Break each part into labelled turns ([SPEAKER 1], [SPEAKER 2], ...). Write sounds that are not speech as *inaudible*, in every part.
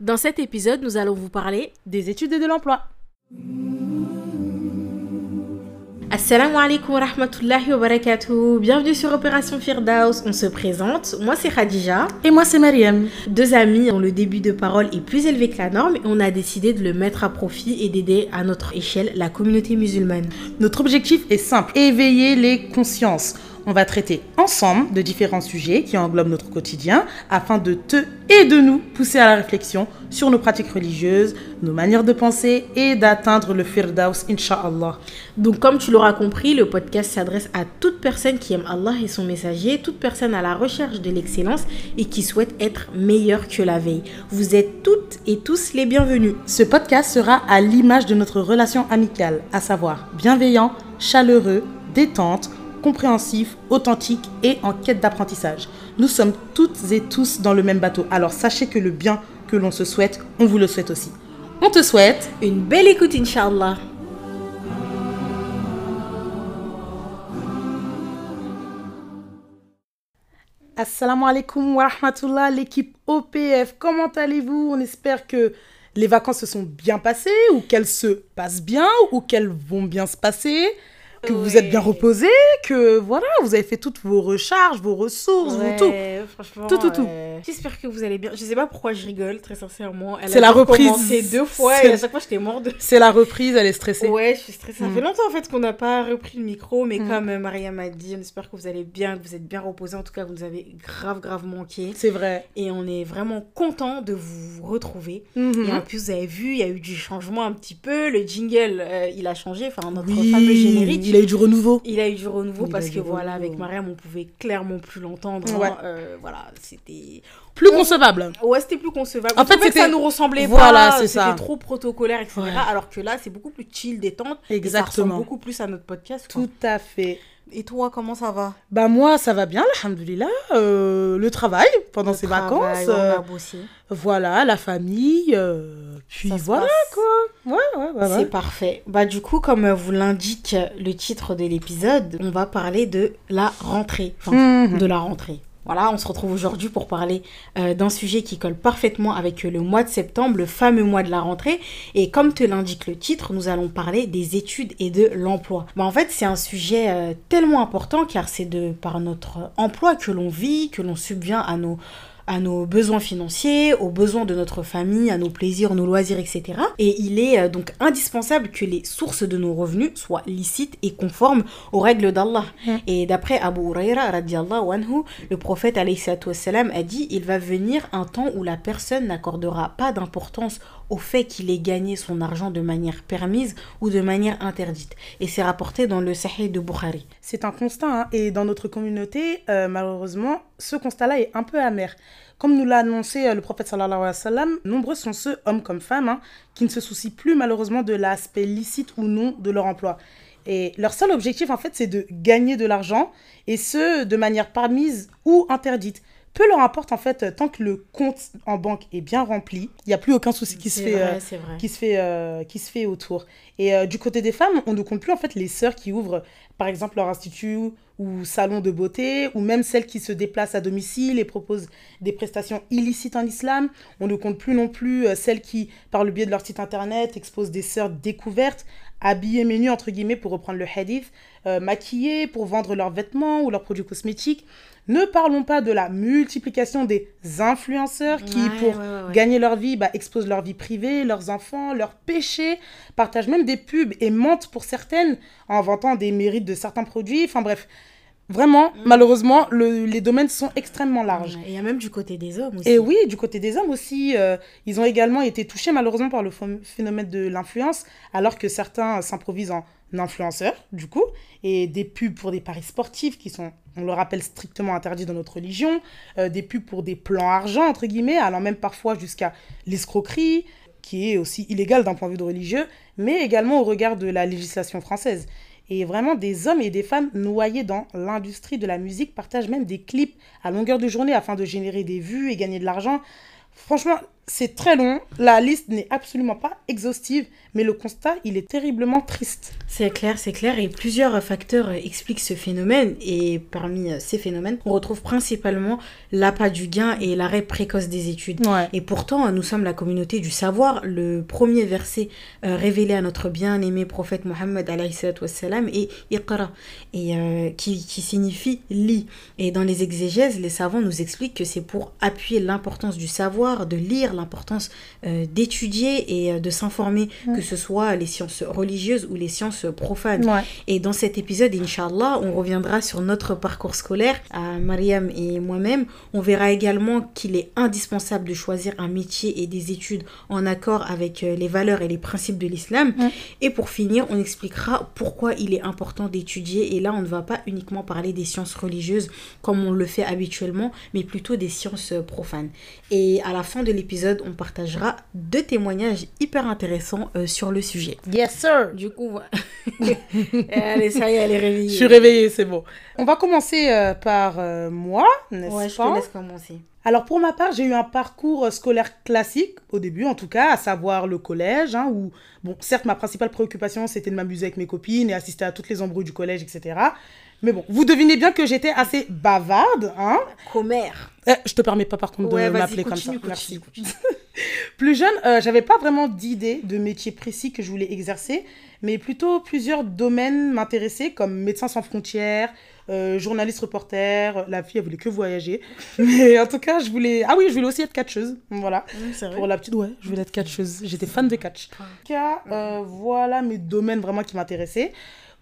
[SPEAKER 1] Dans cet épisode, nous allons vous parler
[SPEAKER 2] des études et de l'emploi.
[SPEAKER 1] Assalamu alaikum wa rahmatullahi wa barakatuh. Bienvenue sur Opération Firdaus. On se présente. Moi, c'est Khadija.
[SPEAKER 2] Et moi, c'est Mariam.
[SPEAKER 1] Deux amis dont le début de parole est plus élevé que la norme et on a décidé de le mettre à profit et d'aider à notre échelle la communauté musulmane.
[SPEAKER 2] Notre objectif est simple éveiller les consciences on va traiter ensemble de différents sujets qui englobent notre quotidien afin de te et de nous pousser à la réflexion sur nos pratiques religieuses, nos manières de penser et d'atteindre le Firdaus, Inch'Allah.
[SPEAKER 1] Donc, comme tu l'auras compris, le podcast s'adresse à toute personne qui aime Allah et son messager, toute personne à la recherche de l'excellence et qui souhaite être meilleure que la veille. Vous êtes toutes et tous les bienvenus.
[SPEAKER 2] Ce podcast sera à l'image de notre relation amicale, à savoir bienveillant, chaleureux, détente, compréhensif, authentique et en quête d'apprentissage. Nous sommes toutes et tous dans le même bateau, alors sachez que le bien que l'on se souhaite, on vous le souhaite aussi. On te souhaite
[SPEAKER 1] une belle écoute, Inch'Allah.
[SPEAKER 2] Assalamu alaikum wa rahmatullah, l'équipe OPF, comment allez-vous? On espère que les vacances se sont bien passées ou qu'elles se passent bien ou qu'elles vont bien se passer que vous êtes bien reposé, que voilà, vous avez fait toutes vos recharges, vos ressources, tout.
[SPEAKER 1] Franchement, tout, tout, tout. J'espère que vous allez bien. Je sais pas pourquoi je rigole, très sincèrement.
[SPEAKER 2] C'est la reprise.
[SPEAKER 1] C'est deux fois et à chaque fois j'étais morte.
[SPEAKER 2] C'est la reprise, elle est stressée.
[SPEAKER 1] Ouais, je suis stressée. Ça mm. fait longtemps en fait qu'on n'a pas repris le micro, mais mm. comme euh, Maria m'a dit, on espère que vous allez bien, que vous êtes bien reposé. En tout cas, vous nous avez grave, grave manqué.
[SPEAKER 2] C'est vrai.
[SPEAKER 1] Et on est vraiment content de vous retrouver.
[SPEAKER 2] Mm-hmm.
[SPEAKER 1] Et en plus, vous avez vu, il y a eu du changement un petit peu. Le jingle, euh, il a changé. Enfin, notre fameux générique
[SPEAKER 2] il a eu du renouveau.
[SPEAKER 1] Il a eu du renouveau parce que voilà, avec Mariam, on pouvait clairement plus l'entendre. Hein. Euh, voilà, c'était
[SPEAKER 2] plus concevable.
[SPEAKER 1] Ouais, c'était plus concevable.
[SPEAKER 2] En fait,
[SPEAKER 1] que ça nous ressemblait
[SPEAKER 2] voilà, pas. C'était
[SPEAKER 1] trop protocolaire, etc. Alors que là, c'est beaucoup plus chill, détente.
[SPEAKER 2] Exactement.
[SPEAKER 1] Et ça beaucoup plus à notre podcast.
[SPEAKER 2] Tout à fait.
[SPEAKER 1] Et toi, comment ça va?
[SPEAKER 2] Bah moi, ça va bien, alhamdoulilah. Euh, le travail pendant ces vacances.
[SPEAKER 1] On a bossé.
[SPEAKER 2] Voilà, la famille. Euh, puis voilà quoi. Ouais, ouais, ouais,
[SPEAKER 1] C'est parfait. Bah du coup, comme vous l'indique le titre de l'épisode, on va parler de la rentrée. Enfin, mhm. de la rentrée. Voilà, on se retrouve aujourd'hui pour parler euh, d'un sujet qui colle parfaitement avec le mois de septembre, le fameux mois de la rentrée. Et comme te l'indique le titre, nous allons parler des études et de l'emploi. Bah, en fait, c'est un sujet euh, tellement important car c'est de par notre emploi que l'on vit, que l'on subvient à nos à nos besoins financiers, aux besoins de notre famille, à nos plaisirs, nos loisirs, etc. Et il est euh, donc indispensable que les sources de nos revenus soient licites et conformes aux règles d'Allah. Et d'après Abu Huraira, anhu, le prophète a dit il va venir un temps où la personne n'accordera pas d'importance au fait qu'il ait gagné son argent de manière permise ou de manière interdite. Et c'est rapporté dans le Sahih de Bukhari.
[SPEAKER 2] C'est un constat, hein. et dans notre communauté, euh, malheureusement, ce constat-là est un peu amer. Comme nous l'a annoncé euh, le prophète sallallahu alayhi wa sallam, nombreux sont ceux, hommes comme femmes, hein, qui ne se soucient plus malheureusement de l'aspect licite ou non de leur emploi. Et leur seul objectif, en fait, c'est de gagner de l'argent, et ce, de manière permise ou interdite peu leur importe en fait tant que le compte en banque est bien rempli, il n'y a plus aucun souci qui se fait euh, qui se fait euh, qui se fait autour. Et euh, du côté des femmes, on ne compte plus en fait les sœurs qui ouvrent par exemple leur institut ou salon de beauté ou même celles qui se déplacent à domicile et proposent des prestations illicites en islam. On ne compte plus non plus celles qui par le biais de leur site internet exposent des sœurs découvertes habillées menus entre guillemets pour reprendre le hadith, maquillées pour vendre leurs vêtements ou leurs produits cosmétiques. Ne parlons pas de la multiplication des influenceurs qui, pour gagner leur vie, bah, exposent leur vie privée, leurs enfants, leurs péchés, partagent même des pubs et mentent pour certaines en vantant des mérites de certains produits. Enfin bref, Vraiment, mm. malheureusement, les domaines sont extrêmement larges.
[SPEAKER 1] Et il y a même du côté des hommes aussi.
[SPEAKER 2] Et oui, du côté des hommes aussi. Euh, ils ont également été touchés malheureusement par le phénomène de l'influence, alors que certains s'improvisent en influenceurs, du coup, et des pubs pour des paris sportifs qui sont, on le rappelle, strictement interdits dans notre religion, euh, des pubs pour des plans argent, entre guillemets, allant même parfois jusqu'à l'escroquerie, qui est aussi illégale d'un point de vue religieux, mais également au regard de la législation française. Et vraiment, des hommes et des femmes noyés dans l'industrie de la musique partagent même des clips à longueur de journée afin de générer des vues et gagner de l'argent. Franchement, c'est très long. La liste n'est absolument pas exhaustive, mais le constat, il est terriblement triste.
[SPEAKER 1] C'est clair, c'est clair. Et plusieurs facteurs expliquent ce phénomène. Et parmi ces phénomènes, on retrouve principalement l'appât du gain et l'arrêt précoce des études. Et pourtant, nous sommes la communauté du savoir. Le premier verset euh, révélé à notre bien-aimé prophète Mohammed est Iqra, et, euh, qui, qui signifie lit. Et dans les exégèses, les savants nous expliquent que c'est pour appuyer l'importance du savoir, de lire l'importance euh, d'étudier et euh, de s'informer, que ce soit les sciences religieuses ou les sciences profanes. Et dans cet épisode, Inch'Allah, on reviendra sur notre parcours scolaire à Mariam et moi-même. On verra également qu'il est indispensable de choisir un métier et des études en accord avec euh, les valeurs et les principes de l'islam. Et pour finir, on expliquera pourquoi il est important d'étudier. Et là, on ne va pas uniquement parler des sciences religieuses comme on le fait habituellement, mais plutôt des sciences profanes. Et à la fin de l'épisode, on partagera deux témoignages hyper intéressants euh, sur le sujet.
[SPEAKER 2] Yes, sir.
[SPEAKER 1] Du coup, allez, ça y est, elle est réveillée.
[SPEAKER 2] Je suis réveillée, c'est bon. On va commencer euh, par euh, moi, n'est-ce pas
[SPEAKER 1] Ouais, je te laisse commencer.
[SPEAKER 2] Alors pour ma part, j'ai eu un parcours scolaire classique, au début en tout cas, à savoir le collège, hein, où, bon, certes, ma principale préoccupation, c'était de m'amuser avec mes copines et assister à toutes les embrouilles du collège, etc. Mais bon, vous devinez bien que j'étais assez bavarde, hein
[SPEAKER 1] Commère.
[SPEAKER 2] Eh, je te permets pas par contre de m'appeler comme ça. Merci. *laughs* Plus jeune, euh, j'avais pas vraiment d'idée de métier précis que je voulais exercer, mais plutôt plusieurs domaines m'intéressaient, comme médecin sans frontières, euh, journaliste reporter. La fille, elle voulait que voyager. *laughs* Mais en tout cas, je voulais. Ah oui, je voulais aussi être catcheuse. Voilà.
[SPEAKER 1] Vrai.
[SPEAKER 2] Pour la petite, ouais, je voulais être catcheuse. J'étais fan de catch. En tout cas, euh, voilà mes domaines vraiment qui m'intéressaient.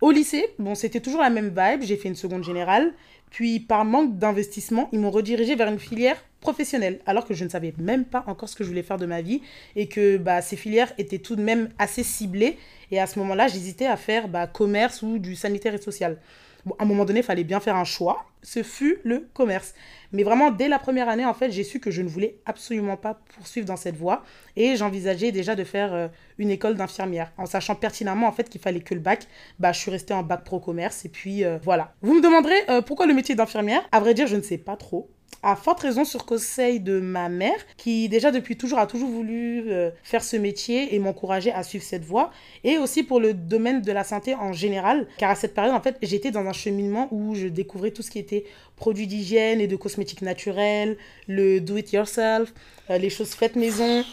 [SPEAKER 2] Au lycée, bon, c'était toujours la même vibe. J'ai fait une seconde générale. Puis, par manque d'investissement, ils m'ont redirigé vers une filière professionnelle, alors que je ne savais même pas encore ce que je voulais faire de ma vie et que bah, ces filières étaient tout de même assez ciblées. Et à ce moment-là, j'hésitais à faire bah, commerce ou du sanitaire et social. Bon, à un moment donné, il fallait bien faire un choix. Ce fut le commerce. Mais vraiment, dès la première année, en fait, j'ai su que je ne voulais absolument pas poursuivre dans cette voie. Et j'envisageais déjà de faire euh, une école d'infirmière. En sachant pertinemment, en fait, qu'il fallait que le bac. Bah, je suis restée en bac pro commerce. Et puis, euh, voilà. Vous me demanderez euh, pourquoi le métier d'infirmière? À vrai dire, je ne sais pas trop à forte raison sur conseil de ma mère, qui déjà depuis toujours a toujours voulu euh, faire ce métier et m'encourager à suivre cette voie, et aussi pour le domaine de la santé en général, car à cette période, en fait, j'étais dans un cheminement où je découvrais tout ce qui était produits d'hygiène et de cosmétiques naturels, le do-it-yourself, euh, les choses faites maison.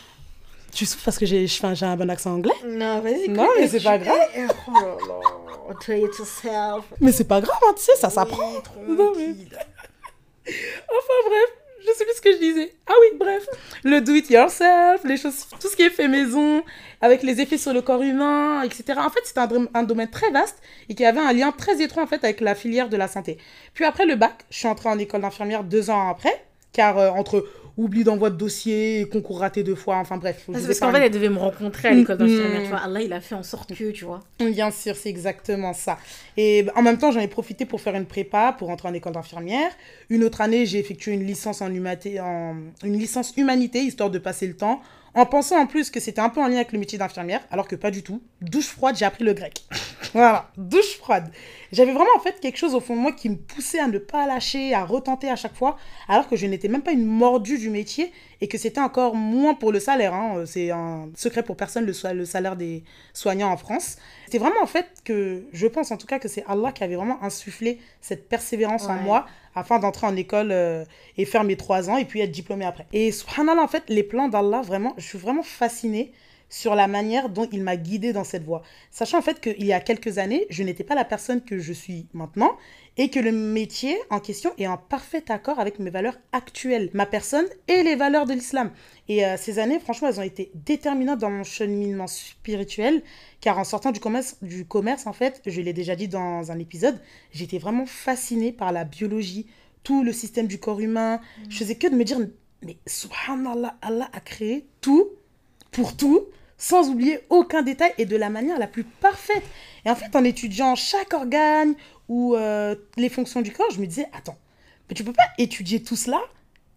[SPEAKER 2] Tu souffres parce que j'ai un bon accent anglais
[SPEAKER 1] Non, vas-y.
[SPEAKER 2] Non, mais c'est pas grave. *laughs*
[SPEAKER 1] Oh là là, do it yourself.
[SPEAKER 2] Mais c'est pas grave, hein, tu sais, ça s'apprend. Enfin bref, je sais plus ce que je disais. Ah oui, bref. Le do it yourself, les choses, tout ce qui est fait maison, avec les effets sur le corps humain, etc. En fait, un, un, domaine très vaste et qui avait un lien très étroit en fait avec la filière de la santé. Puis après le bac, je suis entrée en école d'infirmière deux ans après, car euh, entre oubli d'envoi de dossier, concours raté deux fois, enfin bref.
[SPEAKER 1] Parce, parce qu'en fait, elle devait me rencontrer à l'école d'infirmière, tu vois. Allah, il a fait en sorte que, tu vois.
[SPEAKER 2] Bien sûr, c'est exactement ça. Et en même temps, j'en ai profité pour faire une prépa, pour entrer en école d'infirmière. Une autre année, j'ai effectué une licence en, humanité, en une licence humanité, histoire de passer le temps en pensant en plus que c'était un peu en lien avec le métier d'infirmière, alors que pas du tout. Douche froide, j'ai appris le grec. *laughs* voilà, douche froide. J'avais vraiment en fait quelque chose au fond de moi qui me poussait à ne pas lâcher, à retenter à chaque fois, alors que je n'étais même pas une mordue du métier et que c'était encore moins pour le salaire. Hein. C'est un secret pour personne le, le salaire des soignants en France. C'est vraiment en fait que je pense en tout cas que c'est Allah qui avait vraiment insufflé cette persévérance ouais. en moi afin d'entrer en école euh, et faire mes trois ans et puis être diplômée après. Et subhanallah, en fait, les plans d'Allah, vraiment, je suis vraiment fascinée sur la manière dont il m'a guidée dans cette voie. Sachant en fait qu'il y a quelques années, je n'étais pas la personne que je suis maintenant et que le métier en question est en parfait accord avec mes valeurs actuelles, ma personne et les valeurs de l'islam. Et euh, ces années, franchement, elles ont été déterminantes dans mon cheminement spirituel, car en sortant du commerce, du commerce en fait, je l'ai déjà dit dans un épisode, j'étais vraiment fascinée par la biologie, tout le système du corps humain. Mmh. Je faisais que de me dire, mais subhanallah, Allah a créé tout pour tout sans oublier aucun détail et de la manière la plus parfaite. Et en fait, en étudiant chaque organe ou euh, les fonctions du corps, je me disais, attends, mais tu peux pas étudier tout cela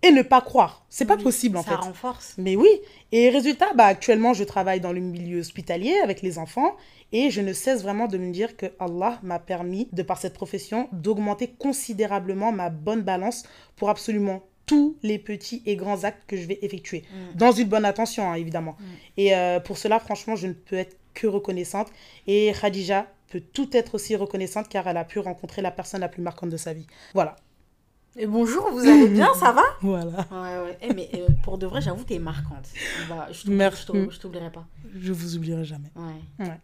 [SPEAKER 2] et ne pas croire. C'est pas
[SPEAKER 1] oui,
[SPEAKER 2] possible en
[SPEAKER 1] ça
[SPEAKER 2] fait.
[SPEAKER 1] renforce.
[SPEAKER 2] Mais oui. Et résultat, bah, actuellement, je travaille dans le milieu hospitalier avec les enfants et je ne cesse vraiment de me dire que Allah m'a permis, de par cette profession, d'augmenter considérablement ma bonne balance pour absolument tous les petits et grands actes que je vais effectuer. Mm. Dans une bonne attention, hein, évidemment. Mm. Et euh, pour cela, franchement, je ne peux être que reconnaissante. Et Khadija peut tout être aussi reconnaissante car elle a pu rencontrer la personne la plus marquante de sa vie. Voilà.
[SPEAKER 1] Et bonjour, vous allez bien, ça va? *laughs*
[SPEAKER 2] Voilà.
[SPEAKER 1] Ouais, ouais. Eh, mais euh, pour de vrai, j'avoue, t'es marquante. Bah, je t'oublierai pas.
[SPEAKER 2] Je vous oublierai jamais.
[SPEAKER 1] Ouais. ouais.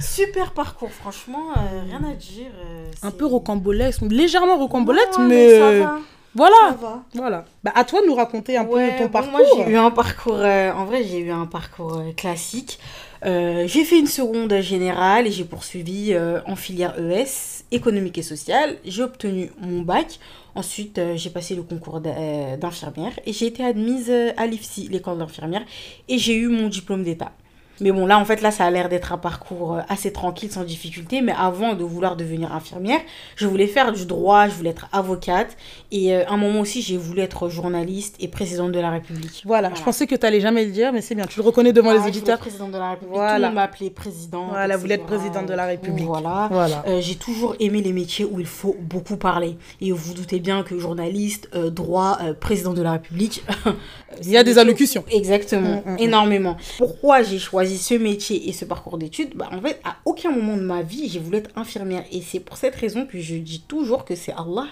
[SPEAKER 1] Super parcours, franchement, euh, rien à dire. Euh,
[SPEAKER 2] un peu rocambolesque, légèrement rocambolesque, mais, ça va. Voilà. Voilà. Bah, à toi de nous raconter un peu ton parcours. Moi,
[SPEAKER 1] j'ai eu un parcours. en vrai, j'ai eu un parcours classique. j'ai fait une seconde générale et j'ai poursuivi en filière ES, économique et sociale. J'ai obtenu mon bac. Ensuite, euh, j'ai passé le concours euh, d'infirmière et j'ai été admise euh, à l'IFSI, l'école d'infirmière, et j'ai eu mon diplôme d'État. Mais bon, là, en fait, là, ça a l'air d'être un parcours euh, assez tranquille, sans difficulté. Mais avant de vouloir devenir infirmière, je voulais faire du droit, je voulais être avocate. Et euh, à un moment aussi, j'ai voulu être journaliste et présidente de la République.
[SPEAKER 2] Voilà, je pensais que tu allais jamais le dire, mais c'est bien, tu le reconnais devant les auditeurs.
[SPEAKER 1] présidente de la République, voilà. tout m'appelait présidente.
[SPEAKER 2] Voilà, vous voulez être présidente de la République.
[SPEAKER 1] Voilà. voilà. Euh, j'ai toujours aimé les métiers où il faut beaucoup parler. Et vous, vous doutez bien que journaliste, droit, président de la République. *laughs*
[SPEAKER 2] il y a des allocutions.
[SPEAKER 1] Exactement, mm, mm, mm. énormément. Pourquoi j'ai choisi ce métier et ce parcours d'études, bah, en fait, à aucun moment de ma vie, j'ai voulu être infirmière. Et c'est pour cette raison que je dis toujours que c'est Allah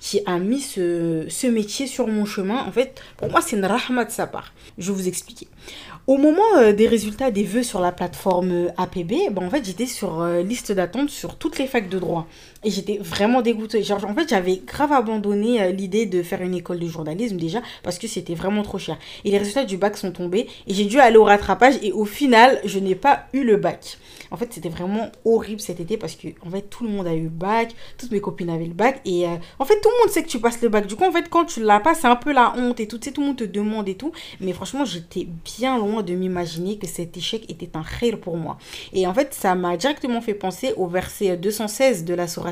[SPEAKER 1] qui a mis ce, ce, métier sur mon chemin. En fait, pour moi, c'est une rahma de sa part. Je vais vous expliquer. Au moment euh, des résultats des vœux sur la plateforme euh, APB, bah, en fait, j'étais sur euh, liste d'attente sur toutes les facs de droit. Et j'étais vraiment dégoûtée. Genre, en fait, j'avais grave abandonné l'idée de faire une école de journalisme déjà parce que c'était vraiment trop cher. Et les résultats du bac sont tombés et j'ai dû aller au rattrapage et au final, je n'ai pas eu le bac. En fait, c'était vraiment horrible cet été parce que en fait, tout le monde a eu le bac, toutes mes copines avaient le bac et en fait, tout le monde sait que tu passes le bac. Du coup, en fait, quand tu l'as pas, c'est un peu la honte et tout. Tu sais, tout le monde te demande et tout. Mais franchement, j'étais bien loin de m'imaginer que cet échec était un khir pour moi. Et en fait, ça m'a directement fait penser au verset 216 de la sourate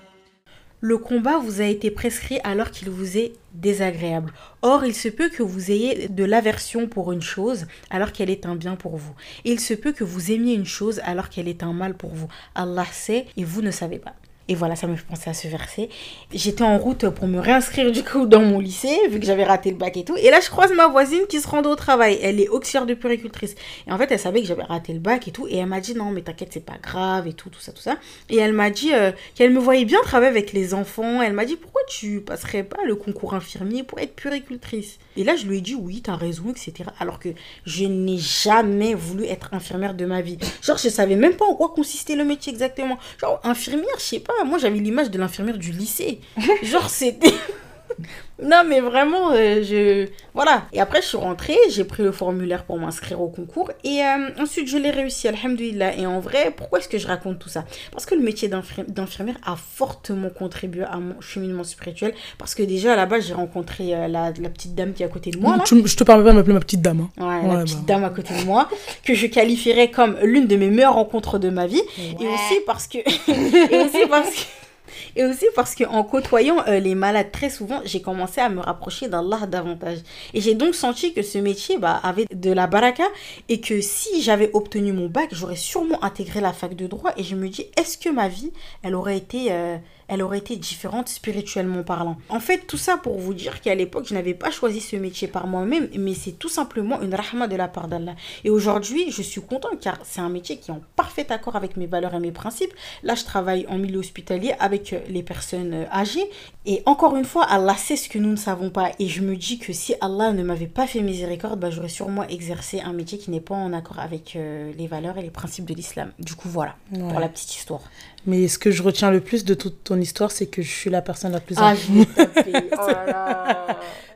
[SPEAKER 1] Le combat vous a été prescrit alors qu'il vous est désagréable. Or, il se peut que vous ayez de l'aversion pour une chose alors qu'elle est un bien pour vous. il se peut que vous aimiez une chose alors qu'elle est un mal pour vous. Allah sait et vous ne savez pas. Et voilà, ça me fait penser à ce verset. J'étais en route pour me réinscrire du coup dans mon lycée, vu que j'avais raté le bac et tout. Et là, je croise ma voisine qui se rend au travail. Elle est auxiliaire de puricultrice. Et en fait, elle savait que j'avais raté le bac et tout. Et elle m'a dit, non, mais t'inquiète, c'est pas grave et tout, tout ça, tout ça. Et elle m'a dit euh, qu'elle me voyait bien travailler avec les enfants. Elle m'a dit, pourquoi tu passerais pas le concours infirmier pour être puricultrice? Et là, je lui ai dit, oui, t'as raison, etc. Alors que je n'ai jamais voulu être infirmière de ma vie. Genre, je savais même pas en quoi consistait le métier exactement. Genre, infirmière, je sais pas moi j'avais l'image de l'infirmière du lycée. Genre c'était... non mais vraiment, euh, je... Voilà. Et après je suis rentrée, j'ai pris le formulaire pour m'inscrire au concours et euh, ensuite je l'ai réussi, alhamdoulilah. Et en vrai, pourquoi est-ce que je raconte tout ça? Parce que le métier d'infirmière a fortement contribué à mon cheminement spirituel. Parce que déjà à la base j'ai rencontré euh, la, la, petite dame qui est à côté de moi. Là.
[SPEAKER 2] je te parle pas de m'appeler ma petite dame.
[SPEAKER 1] Hein. Ouais, la petite bah. dame à côté de moi, que je qualifierais comme l'une de mes meilleures rencontres de ma vie. Et aussi parce que... *laughs* et aussi parce que... Et aussi parce qu'en côtoyant euh, les malades très souvent, j'ai commencé à me rapprocher d'Allah davantage. Et j'ai donc senti que ce métier bah, avait de la baraka et que si j'avais obtenu mon bac, j'aurais sûrement intégré la fac de droit. Et je me dis, est-ce que ma vie, elle aurait été... Euh, elle aurait été différente spirituellement parlant. En fait, tout ça pour vous dire qu'à l'époque, je n'avais pas choisi ce métier par moi-même, mais c'est tout simplement une rahma de la part d'Allah. Et aujourd'hui, je suis contente car c'est un métier qui est en parfait accord avec mes valeurs et mes principes. Là, je travaille en milieu hospitalier avec les personnes âgées. Et encore une fois, Allah sait ce que nous ne savons pas. Et je me dis que si Allah ne m'avait pas fait miséricorde, bah, j'aurais sûrement exercé un métier qui n'est pas en accord avec euh, les valeurs et les principes de l'islam. Du coup, voilà, pour la petite histoire.
[SPEAKER 2] Mais ce que je retiens le plus de toute ton histoire, c'est que je suis la personne la plus
[SPEAKER 1] Ah,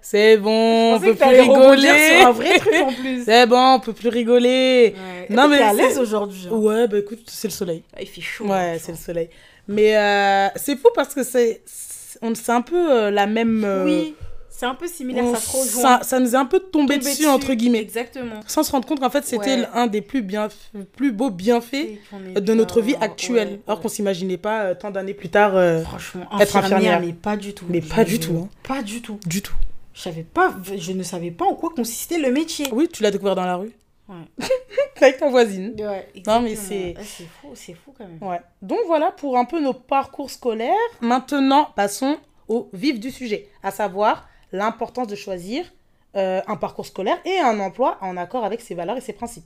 [SPEAKER 2] C'est bon, on peut plus rigoler.
[SPEAKER 1] sur un vrai truc en plus.
[SPEAKER 2] C'est bon, on peut plus rigoler.
[SPEAKER 1] Non mais à l'aise aujourd'hui.
[SPEAKER 2] Hein. Ouais, bah écoute, c'est le soleil.
[SPEAKER 1] Ah, il fait chaud.
[SPEAKER 2] Ouais, c'est le soleil. Mais euh, c'est fou parce que c'est c'est un peu euh, la même euh,
[SPEAKER 1] oui c'est un peu similaire, ça se rejoint.
[SPEAKER 2] Ça, ça nous est un peu tombé, dessus, entre guillemets.
[SPEAKER 1] Exactement.
[SPEAKER 2] Sans se rendre compte qu'en fait, c'était
[SPEAKER 1] Ouais.
[SPEAKER 2] un des plus, bien, plus beaux bienfaits de notre vie actuelle. Alors qu'on s'imaginait pas euh, tant d'années plus tard. euh,
[SPEAKER 1] Franchement,
[SPEAKER 2] être
[SPEAKER 1] infirmière,
[SPEAKER 2] infirmière.
[SPEAKER 1] mais pas du tout.
[SPEAKER 2] Mais
[SPEAKER 1] Je-
[SPEAKER 2] pas du tout, hein.
[SPEAKER 1] Pas du tout.
[SPEAKER 2] du tout.
[SPEAKER 1] Je savais pas, je ne savais pas en quoi consistait le métier.
[SPEAKER 2] Oui, tu l'as découvert dans la rue.
[SPEAKER 1] Ouais. *laughs*
[SPEAKER 2] Avec ta voisine.
[SPEAKER 1] Ouais,
[SPEAKER 2] Non, mais c'est-
[SPEAKER 1] Ah, c'est fou, c'est fou quand même.
[SPEAKER 2] Ouais. Donc voilà pour un peu nos parcours scolaires. Maintenant, passons au vif du sujet, à savoir l'importance de choisir euh, un parcours scolaire et un emploi en accord avec ses valeurs et ses principes.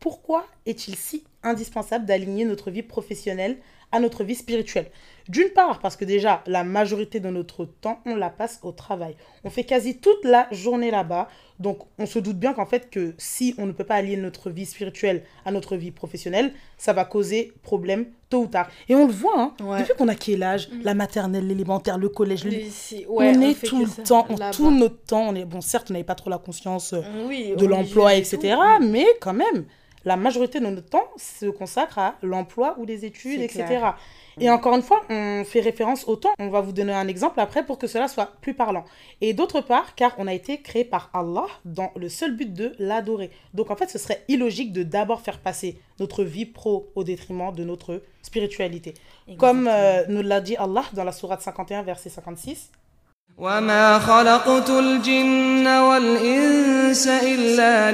[SPEAKER 2] Pourquoi est-il si indispensable d'aligner notre vie professionnelle à notre vie spirituelle D'une part, parce que déjà, la majorité de notre temps, on la passe au travail. On fait quasi toute la journée là-bas. Donc, on se doute bien qu'en fait, que si on ne peut pas allier notre vie spirituelle à notre vie professionnelle, ça va causer problème tôt ou tard. Et on le voit, hein,
[SPEAKER 1] Ouais.
[SPEAKER 2] depuis qu'on a quel âge? La maternelle, l'élémentaire, le collège, le...
[SPEAKER 1] Ouais,
[SPEAKER 2] on est tout le
[SPEAKER 1] ça
[SPEAKER 2] temps, on- tout notre temps, on est... Bon, certes, on n'avait pas trop la conscience euh,
[SPEAKER 1] Oui,
[SPEAKER 2] de l'emploi, etc.
[SPEAKER 1] tout.
[SPEAKER 2] Mais quand même, la majorité de notre temps se consacre à l'emploi ou les études, etc.
[SPEAKER 1] clair.
[SPEAKER 2] Et encore une fois, on fait référence au temps. On va vous donner un exemple après pour que cela soit plus parlant. Et d'autre part, car on a été créé par Allah dans le seul but de l'adorer. Donc en fait, ce serait illogique de d'abord faire passer notre vie pro au détriment de notre spiritualité. Comme euh, nous l'a dit Allah dans la sourate 51, verset 56.
[SPEAKER 3] وما خلقت الجن والإنس إلا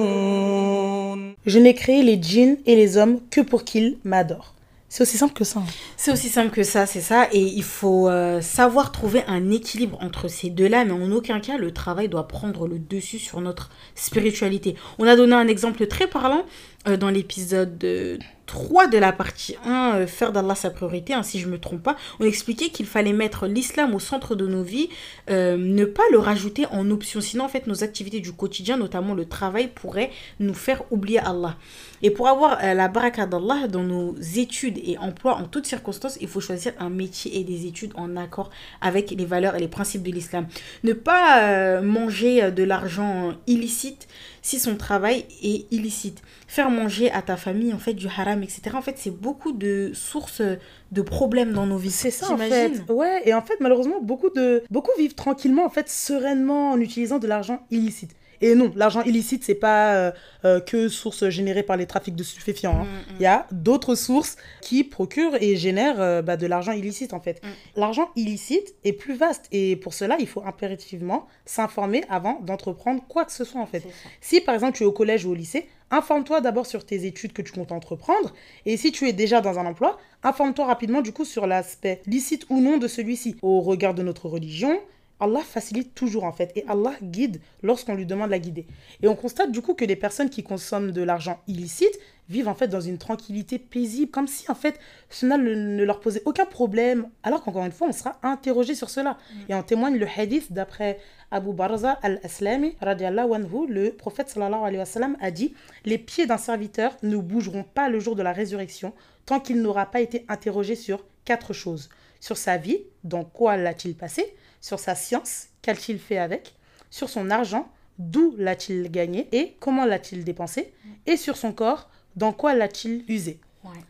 [SPEAKER 3] ليعبدون
[SPEAKER 2] Je n'ai créé les djinns et les hommes que pour qu'ils m'adorent. C'est aussi simple que ça. hein.
[SPEAKER 1] C'est aussi simple que ça, c'est ça. Et il faut euh, savoir trouver un équilibre entre ces deux-là, mais en aucun cas, le travail doit prendre le dessus sur notre spiritualité. On a donné un exemple très parlant euh, dans l'épisode euh, 3 de la partie 1, euh, faire d'Allah sa priorité, hein, si je me trompe pas. On expliquait qu'il fallait mettre l'islam au centre de nos vies, euh, ne pas le rajouter en option. Sinon, en fait, nos activités du quotidien, notamment le travail, pourraient nous faire oublier Allah. Et pour avoir euh, la baraka d'Allah dans nos études et emplois en toutes circonstances, il faut choisir un métier et des études en accord avec les valeurs et les principes de l'islam. Ne pas manger de l'argent illicite si son travail est illicite. Faire manger à ta famille en fait du haram, etc. En fait, c'est beaucoup de sources de problèmes dans nos vies.
[SPEAKER 2] C'est ça en fait. Ouais, et en fait, malheureusement, beaucoup, de... beaucoup vivent tranquillement, en fait, sereinement en utilisant de l'argent illicite. Et non, l'argent illicite, c'est pas euh, euh, que source générée par les trafics de stupéfiants. hein. Il y a d'autres sources qui procurent et génèrent euh, bah, de l'argent illicite en fait. L'argent illicite est plus vaste et pour cela, il faut impérativement s'informer avant d'entreprendre quoi que ce soit en fait. Si par exemple tu es au collège ou au lycée, informe-toi d'abord sur tes études que tu comptes entreprendre. Et si tu es déjà dans un emploi, informe-toi rapidement du coup sur l'aspect licite ou non de celui-ci. Au regard de notre religion, Allah facilite toujours en fait. Et Allah guide lorsqu'on lui demande de la guider. Et on constate du coup que les personnes qui consomment de l'argent illicite vivent en fait dans une tranquillité paisible, comme si en fait cela ne, ne leur posait aucun problème, alors qu'encore une fois on sera interrogé sur cela. Et en témoigne le hadith d'après Abu Barza al-Aslami, radiallahu anhu, le prophète sallallahu alayhi wa sallam a dit Les pieds d'un serviteur ne bougeront pas le jour de la résurrection tant qu'il n'aura pas été interrogé sur quatre choses. Sur sa vie, dans quoi l'a-t-il passé? Sur sa science, qu'a-t-il fait avec Sur son argent, d'où l'a-t-il gagné et comment l'a-t-il dépensé Et sur son corps, dans quoi l'a-t-il usé.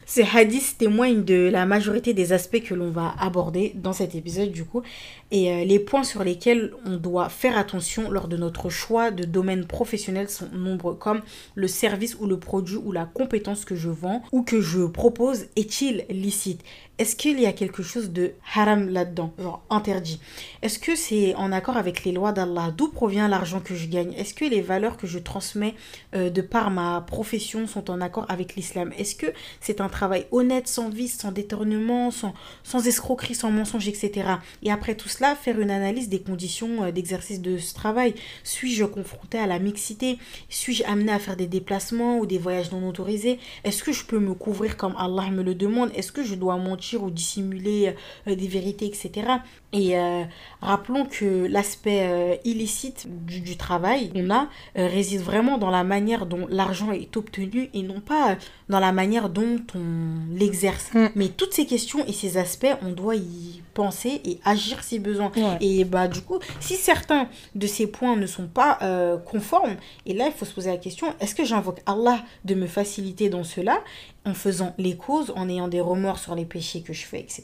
[SPEAKER 1] Ces hadiths témoignent de la majorité des aspects que l'on va aborder dans cet épisode du coup et euh, les points sur lesquels on doit faire attention lors de notre choix de domaine professionnel sont nombreux comme le service ou le produit ou la compétence que je vends ou que je propose est-il licite? Est-ce qu'il y a quelque chose de haram là-dedans, genre interdit? Est-ce que c'est en accord avec les lois d'Allah? D'où provient l'argent que je gagne? Est-ce que les valeurs que je transmets euh, de par ma profession sont en accord avec l'islam? Est-ce que c'est un travail honnête, sans vice, sans détournement, sans, escroquerie, sans mensonge, etc. Et après tout cela, faire une analyse des conditions euh, d'exercice de ce travail. Suis-je confronté à la mixité? Suis-je amené à faire des déplacements ou des voyages non autorisés? Est-ce que je peux me couvrir comme Allah me le demande? Est-ce que je dois mentir ou dissimuler euh, des vérités, etc. Et euh, rappelons que l'aspect euh, illicite du, du travail qu'on a euh, réside vraiment dans la manière dont l'argent est obtenu et non pas dans la manière dont on l'exerce.
[SPEAKER 2] Mm.
[SPEAKER 1] Mais toutes ces questions et ces aspects, on doit y penser et agir si besoin. Et bah du coup, si certains de ces points ne sont pas euh, conformes, et là il faut se poser la question, est-ce que j'invoque Allah de me faciliter dans cela en faisant les causes, en ayant des remords sur les péchés que je fais, etc.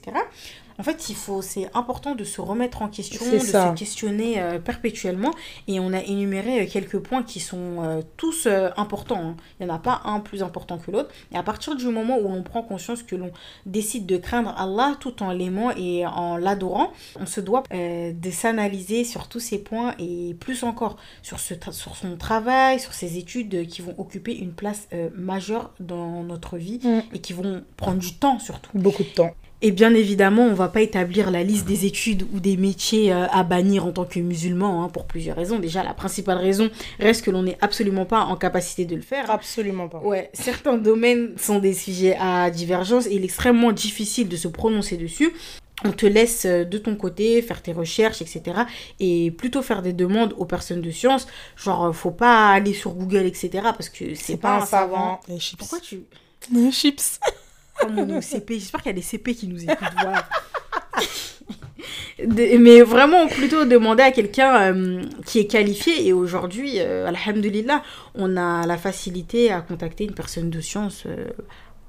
[SPEAKER 1] En fait, il faut, c'est important de se remettre en question, de se questionner euh, perpétuellement. Et on a énuméré euh, quelques points qui sont euh, tous importants. Hein. Il n'y en a pas un plus important que l'autre. Et à partir du moment où l'on prend conscience que l'on décide de craindre Allah tout en l'aimant et en l'adorant, on se doit de s'analyser sur tous ces points et plus encore sur, ce sur son travail, sur ses études qui vont occuper une place majeure dans notre vie mm. et qui vont prendre du temps surtout.
[SPEAKER 2] Beaucoup de temps.
[SPEAKER 1] Et bien évidemment, on va pas établir la liste des études ou des métiers euh, à bannir en tant que musulman, hein, pour plusieurs raisons. Déjà, la principale raison reste que l'on n'est absolument pas en capacité de le faire.
[SPEAKER 2] Absolument pas.
[SPEAKER 1] Ouais, certains domaines sont des sujets à divergence et il est extrêmement difficile de se prononcer dessus on te laisse euh, de ton côté faire tes recherches, etc. Et plutôt faire des demandes aux personnes de science. Genre, euh, faut pas aller sur Google, etc. Parce que c'est pas, un savant.
[SPEAKER 2] Les chips.
[SPEAKER 1] Pourquoi tu.
[SPEAKER 2] Les chips.
[SPEAKER 1] CP. J'espère qu'il y a des CP qui nous écoutent. *laughs* mais vraiment plutôt demander à quelqu'un euh, qui est qualifié et aujourd'hui euh, alhamdulillah on a la facilité à contacter une personne de science euh,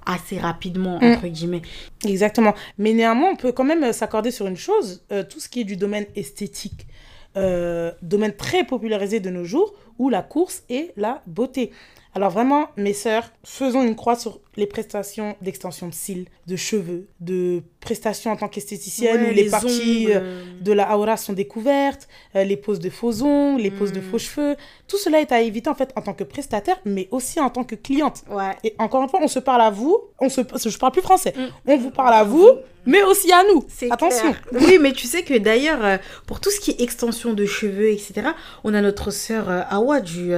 [SPEAKER 1] assez rapidement mm. entre guillemets
[SPEAKER 2] exactement mais néanmoins on peut quand même s'accorder sur une chose tout ce qui est du domaine esthétique domaine très popularisé de nos jours où la course est la beauté alors vraiment, mes sœurs, faisons une croix sur les prestations d'extension de cils, de cheveux, de prestations en tant qu'esthéticienne où les, parties euh, euh. de la aura sont découvertes, euh, les poses de faux ongles, les poses de hmm. faux cheveux. Tout cela est à éviter en fait en tant que prestataire, mais aussi en tant que cliente. Et encore une fois, on se parle à vous, on se, je parle plus français, hmm. on vous parle à vous, mais aussi à nous. Attention. *laughs*
[SPEAKER 1] Oui, mais tu sais que d'ailleurs, pour tout ce qui est extension de cheveux, etc., on a notre sœur Awa du,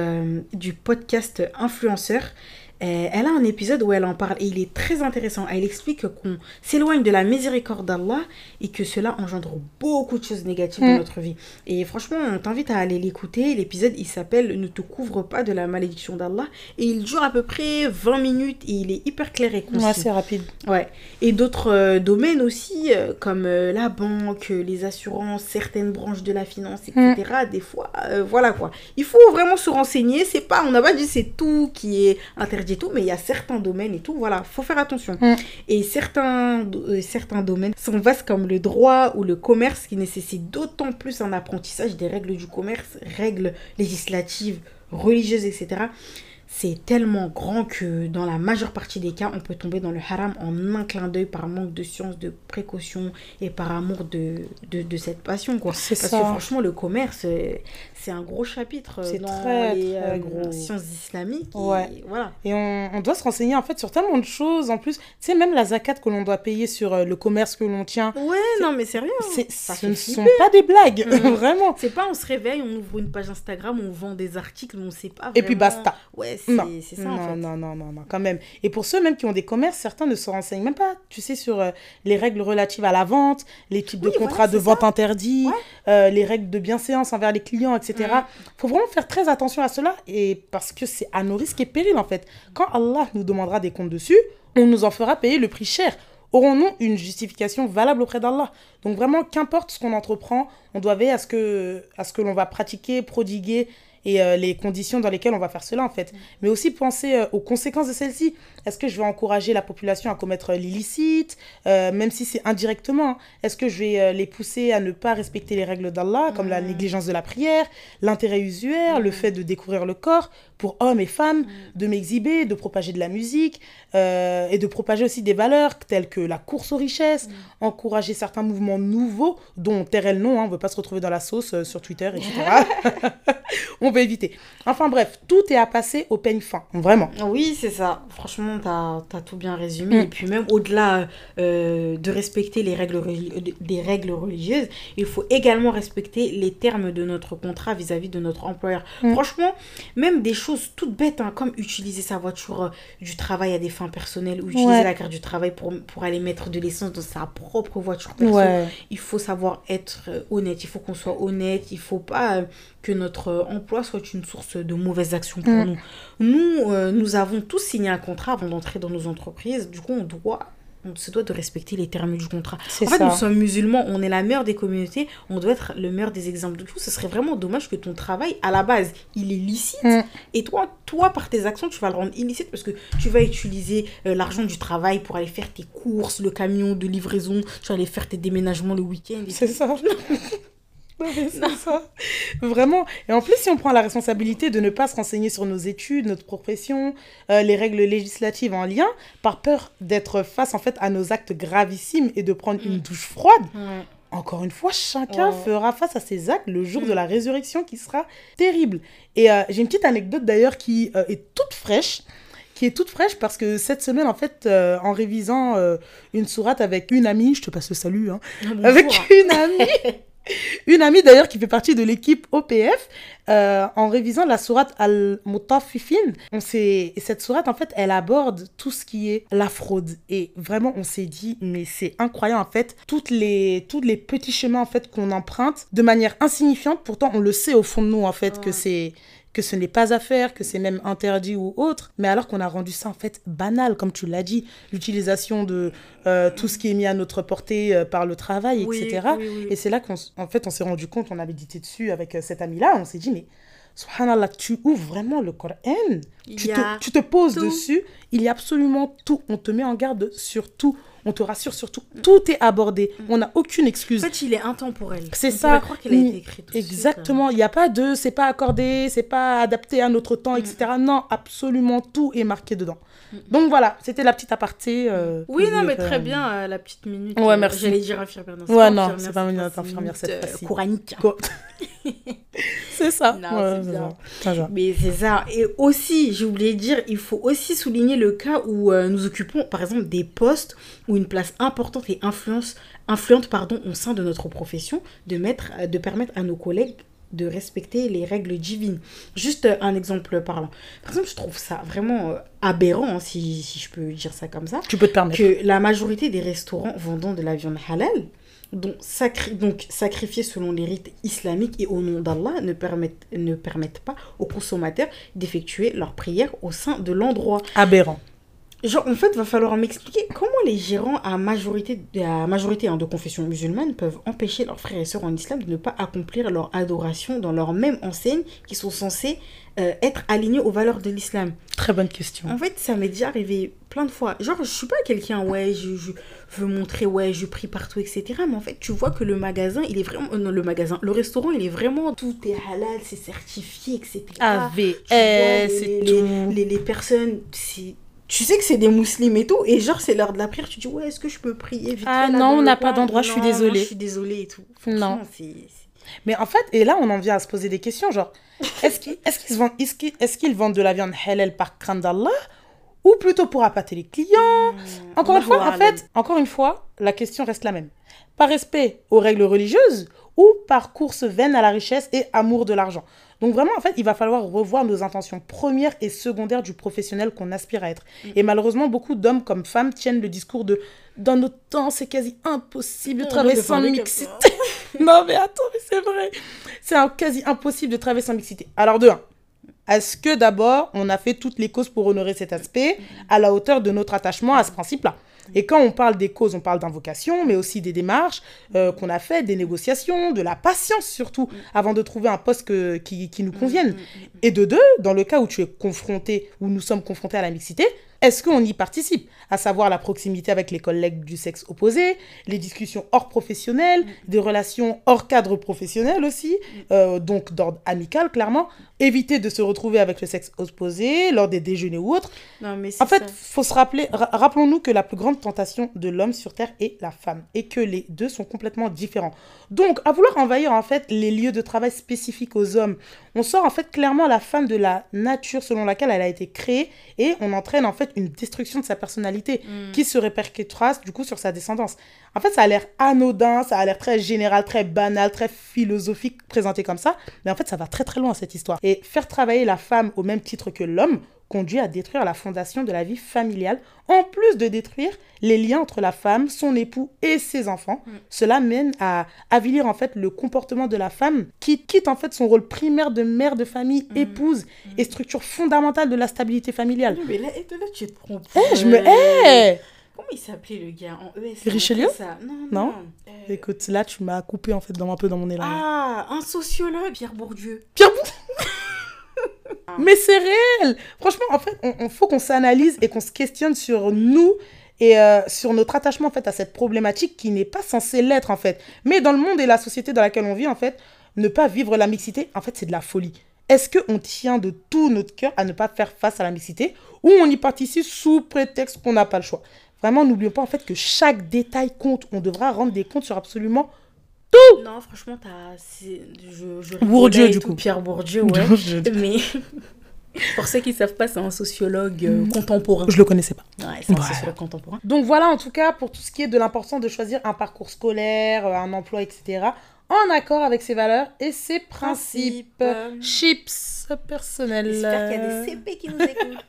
[SPEAKER 1] du podcast Influenceur euh, elle a un épisode où elle en parle et il est très intéressant. Elle explique qu'on s'éloigne de la miséricorde d'Allah et que cela engendre beaucoup de choses négatives dans mm. notre vie. Et franchement, on t'invite à aller l'écouter. L'épisode, il s'appelle Ne te couvre pas de la malédiction d'Allah et il dure à peu près 20 minutes et il est hyper clair et concis.
[SPEAKER 2] Ouais, c'est rapide.
[SPEAKER 1] Ouais. Et d'autres euh, domaines aussi, euh, comme la banque, les assurances, certaines branches de la finance, etc. Mm. Des fois, voilà quoi. Il faut vraiment se renseigner. C'est pas, on n'a pas dit c'est tout qui est interdit tout, mais il y a certains domaines et tout, voilà, faut faire attention. Mm. Et certains, euh, certains domaines sont vastes comme le droit ou le commerce qui nécessitent d'autant plus un apprentissage des règles du commerce, règles législatives, religieuses, etc c'est tellement grand que dans la majeure partie des cas, on peut tomber dans le haram en un clin d'œil par manque de science, de précaution et par amour de, de, cette passion. Quoi. Parce que franchement, le commerce, c'est un gros chapitre dans très, les euh, sciences islamiques. Et, voilà.
[SPEAKER 2] et on, doit se renseigner en fait sur tellement de choses. En plus, tu sais, même la zakat que l'on doit payer sur euh, le commerce que l'on tient.
[SPEAKER 1] Ouais, non, mais sérieux.
[SPEAKER 2] Ce ne sont pas des blagues, mm. *laughs* vraiment.
[SPEAKER 1] C'est pas on se réveille, on ouvre une page Instagram, on vend des articles, on sait pas. Vraiment...
[SPEAKER 2] Et puis basta.
[SPEAKER 1] Ouais,
[SPEAKER 2] non.
[SPEAKER 1] c'est ça
[SPEAKER 2] non,
[SPEAKER 1] en fait.
[SPEAKER 2] Non, non, non, non, quand même. Et pour ceux même qui ont des commerces, certains ne se renseignent même pas, tu sais, sur euh, les règles relatives à la vente, les types de contrats de vente interdits, euh, les règles de bienséance envers les clients, etc. Il faut vraiment faire très attention à cela et parce que c'est à nos risques et périls en fait. Quand Allah nous demandera des comptes dessus, on nous en fera payer le prix cher aurons-nous une justification valable auprès d'Allah? Donc vraiment, qu'importe ce qu'on entreprend, on doit veiller à ce que, à ce que l'on va pratiquer, prodiguer et euh, les conditions dans lesquelles on va faire cela en fait. Mais aussi penser euh, aux conséquences de celle-ci. Est-ce que je vais encourager la population à commettre l'illicite, euh, même si c'est indirectement hein? Est-ce que je vais les pousser à ne pas respecter les règles d'Allah, comme la négligence de la prière, l'intérêt usuaire, le fait de découvrir le corps pour hommes et femmes, de m'exhiber, de propager de la musique et de propager aussi des valeurs telles que la course aux richesses, encourager certains mouvements nouveaux dont on tairait le nom, hein, on ne veut pas se retrouver dans la sauce sur Twitter, etc. *laughs* *laughs* on éviter. Enfin bref, tout est à passer au peigne fin, vraiment.
[SPEAKER 1] Oui, c'est ça. Franchement, tu as, tout bien résumé. Mm. Et puis même au-delà euh, de respecter les règles, des règles religieuses, il faut également respecter les termes de notre contrat vis-à-vis de notre employeur. Mm. Franchement, même des choses toutes bêtes, hein, comme utiliser sa voiture euh, du travail à des fins personnelles ou utiliser la carte du travail pour, pour aller mettre de l'essence dans sa propre voiture. Il faut savoir être euh, honnête, il faut qu'on soit honnête, il faut pas que notre emploi soit une source de mauvaises actions pour mm. nous. Nous, euh, nous avons tous signé un contrat avant d'entrer dans nos entreprises. Du coup, on doit on se doit de respecter les termes du contrat. En
[SPEAKER 2] C'est
[SPEAKER 1] fait,
[SPEAKER 2] ça.
[SPEAKER 1] nous sommes musulmans, on est la meilleure des communautés, on doit être le meilleur des exemples. Du coup, ce serait vraiment dommage que ton travail, à la base, il est licite.
[SPEAKER 2] Mm.
[SPEAKER 1] Et toi, toi, par tes actions, tu vas le rendre illicite parce que tu vas utiliser euh, l'argent du travail pour aller faire tes courses, le camion de livraison, tu vas aller faire tes déménagements le week-end.
[SPEAKER 2] C'est ça. *laughs* Non, mais c'est ça. Vraiment. Et en plus, si on prend la responsabilité de ne pas se renseigner sur nos études, notre profession, euh, les règles législatives en lien, par peur d'être face en fait à nos actes gravissimes et de prendre une douche froide, encore une fois, chacun
[SPEAKER 1] Ouais.
[SPEAKER 2] fera face à ses actes le jour
[SPEAKER 1] Mm.
[SPEAKER 2] de la résurrection qui sera terrible. Et euh, j'ai une petite anecdote d'ailleurs qui euh, est toute fraîche qui est toute fraîche parce que cette semaine, en fait, euh, en révisant euh, une sourate avec une amie, je te passe le salut, hein,
[SPEAKER 1] Ah,
[SPEAKER 2] avec une amie, *laughs* *laughs* une amie d'ailleurs qui fait partie de l'équipe OPF, euh, en révisant la sourate Al-Mutaffifin, on s'est, et cette sourate, en fait, elle aborde tout ce qui est la fraude. Et vraiment, on s'est dit, mais c'est incroyable, en fait, toutes les, tous les petits chemins, en fait, qu'on emprunte de manière insignifiante, pourtant, on le sait au fond de nous, en fait, que c'est que ce n'est pas à faire, que c'est même interdit ou autre, mais alors qu'on a rendu ça en fait banal, comme tu l'as dit, l'utilisation de euh, tout ce qui est mis à notre portée euh, par le travail,
[SPEAKER 1] Oui,
[SPEAKER 2] etc.
[SPEAKER 1] oui, oui.
[SPEAKER 2] Et c'est là qu'en fait on s'est rendu compte, on a médité dessus avec euh, cette amie-là, on s'est dit, mais subhanallah, tu ouvres vraiment le Coran, tu te, tu te poses
[SPEAKER 1] tout.
[SPEAKER 2] dessus, il y a absolument tout, on te met en garde sur tout, on te rassure sur tout, tout est abordé, on n'a aucune
[SPEAKER 1] En
[SPEAKER 2] excuse.
[SPEAKER 1] fait, il est intemporel.
[SPEAKER 2] C'est ça.
[SPEAKER 1] pourrait croire qu'il a
[SPEAKER 2] Mm.
[SPEAKER 1] été écrit tout
[SPEAKER 2] Exactement, il n'y a pas de c'est pas accordé, c'est pas adapté à notre temps, etc. Non, absolument tout est marqué dedans. Donc voilà, c'était la petite aparté. euh,
[SPEAKER 1] Oui, non, mais très bien, euh, la petite minute.
[SPEAKER 2] Ouais,
[SPEAKER 1] euh,
[SPEAKER 2] merci.
[SPEAKER 1] J'allais dire infirmière. Non,
[SPEAKER 2] Ouais, non, c'est pas une infirmière cette fois-ci. Quoi c'est ça.
[SPEAKER 1] Non,
[SPEAKER 2] Ouais,
[SPEAKER 1] c'est
[SPEAKER 2] ça.
[SPEAKER 1] Mais c'est ça. Et aussi, j'ai oublié de dire, il faut aussi souligner le cas où euh, nous occupons, par exemple, des postes ou une place importante et influence, influente pardon, au sein de notre profession, de, mettre, de permettre à nos collègues de respecter les règles divines. Juste euh, un exemple parlant. Par exemple, je trouve ça vraiment euh, aberrant, hein, si, si je peux dire ça comme ça,
[SPEAKER 2] Tu peux te permettre.
[SPEAKER 1] que la majorité des restaurants vendant de la viande halal, donc, sacri- donc sacrifiés selon les rites islamiques et au nom d'Allah, ne permettent, ne permettent pas aux consommateurs d'effectuer leurs prières au sein de l'endroit.
[SPEAKER 2] Aberrant.
[SPEAKER 1] Genre, en fait, va falloir m'expliquer comment les gérants à majorité, à majorité hein, de confession musulmane peuvent empêcher leurs frères et sœurs en islam de ne pas accomplir leur adoration dans leur même enseigne qui sont censés euh, être alignés aux valeurs de l'islam.
[SPEAKER 2] Très bonne question.
[SPEAKER 1] En fait, ça m'est déjà arrivé plein de fois. Genre, je suis pas quelqu'un, ouais, je, je veux montrer, ouais, je prie partout, etc. Mais en fait, tu vois que le magasin, il est vraiment. euh, non, le magasin, le restaurant, il est vraiment. Tout est halal, c'est certifié, etc.
[SPEAKER 2] AVS,
[SPEAKER 1] les-
[SPEAKER 2] c'est
[SPEAKER 1] les,
[SPEAKER 2] tout.
[SPEAKER 1] Les, les personnes, c'est. Tu sais que c'est des musulmans et tout, et genre, c'est l'heure de la prière, tu dis, ouais, est-ce que je peux prier vite
[SPEAKER 2] Ah non, on n'a pas d'endroit, je suis
[SPEAKER 1] non,
[SPEAKER 2] désolée.
[SPEAKER 1] je suis désolée et tout.
[SPEAKER 2] Non. Mais en fait, et là, on en vient à se poser des questions, genre, est-ce qu'ils est qu'ils vendent, qu'ils vendent de la viande halal par crainte d'Allah ou plutôt pour appâter les clients? Encore une fois, en fait, encore une fois, la question reste la même. Par respect aux règles religieuses ou par course vaine à la richesse et amour de l'argent? Donc vraiment, en fait, il va falloir revoir nos intentions premières et secondaires du professionnel qu'on aspire à être. Et malheureusement, beaucoup d'hommes comme femmes tiennent le discours de « dans notre temps, c'est quasi impossible de travailler sans mixité
[SPEAKER 1] ça. *laughs* ».
[SPEAKER 2] non mais attends, mais c'est vrai. C'est quasi impossible de travailler sans mixité. Alors de un, est-ce que d'abord, on a fait toutes les causes pour honorer cet aspect à la hauteur de notre attachement à ce principe-là? Et quand on parle des causes, on parle d'invocation, mais aussi des démarches euh, qu'on a faites, des négociations, de la patience surtout, avant de trouver un poste que- qui, qui nous convienne. Et de deux, dans le cas où tu es confronté, où nous sommes confrontés à la mixité, est-ce qu'on y participe? À savoir la proximité avec les collègues du sexe opposé, les discussions hors professionnel, des relations hors cadre professionnel aussi, euh, donc d'ordre amical clairement. Éviter de se retrouver avec le sexe opposé lors des déjeuners ou autres.
[SPEAKER 1] Non, mais c'est
[SPEAKER 2] En fait,
[SPEAKER 1] ça.
[SPEAKER 2] faut se rappeler, ra- rappelons-nous que la plus grande tentation de l'homme sur Terre est la femme et que les deux sont complètement différents. Donc, à vouloir envahir en fait les lieux de travail spécifiques aux hommes, on sort en fait clairement la femme de la nature selon laquelle elle a été créée et on entraîne en fait une destruction de sa personnalité
[SPEAKER 1] Mm.
[SPEAKER 2] qui se répercutera du coup sur sa descendance. En fait, ça a l'air anodin, ça a l'air très général, très banal, très philosophique présenté comme ça, mais en fait, ça va très très loin cette histoire. Et faire travailler la femme au même titre que l'homme conduit à détruire la fondation de la vie familiale, en plus de détruire les liens entre la femme, son époux et ses enfants.
[SPEAKER 1] Mm.
[SPEAKER 2] Cela mène à avilir en fait le comportement de la femme qui quitte en fait son rôle primaire de mère de famille,
[SPEAKER 1] Mm.
[SPEAKER 2] épouse et structure fondamentale de la stabilité familiale.
[SPEAKER 1] Mais là, tu te trompes.
[SPEAKER 2] Eh, je me hais
[SPEAKER 1] Comment il s'appelait le gars en ES
[SPEAKER 2] Richelieu
[SPEAKER 1] ça. Non, non.
[SPEAKER 2] Non?
[SPEAKER 1] Euh,
[SPEAKER 2] Écoute, là, tu m'as coupé en fait dans, un peu dans mon élan.
[SPEAKER 1] Ah, un sociologue, Pierre Bourdieu.
[SPEAKER 2] Pierre Bourdieu? *laughs* Mais c'est réel Franchement, en fait, on, on faut qu'on s'analyse et qu'on se questionne sur nous et euh, sur notre attachement en fait à cette problématique qui n'est pas censée l'être en fait. Mais dans le monde et la société dans laquelle on vit en fait, ne pas vivre la mixité, en fait, c'est de la folie. Est-ce qu'on tient de tout notre cœur à ne pas faire face à la mixité ou on y participe sous prétexte qu'on n'a pas le choix? Vraiment, n'oublions pas en fait que chaque détail compte. On devra rendre des comptes sur absolument
[SPEAKER 1] Non, franchement, t'as. c'est- Je, je
[SPEAKER 2] Bourdieu, du
[SPEAKER 1] tout,
[SPEAKER 2] coup.
[SPEAKER 1] Pierre Bourdieu, ouais.
[SPEAKER 2] Bourdieu.
[SPEAKER 1] Mais. *laughs* Pour ceux qui ne savent pas, c'est un sociologue euh, contemporain.
[SPEAKER 2] Je le connaissais pas.
[SPEAKER 1] Ouais, c'est un
[SPEAKER 2] Ouais.
[SPEAKER 1] sociologue contemporain.
[SPEAKER 2] Donc voilà, en tout cas, pour tout ce qui est de l'importance de choisir un parcours scolaire, euh, un emploi, etc., en accord avec ses valeurs et ses principes.
[SPEAKER 1] Principes.
[SPEAKER 2] Chips personnels.
[SPEAKER 1] J'espère qu'il y a des CP qui nous écoutent.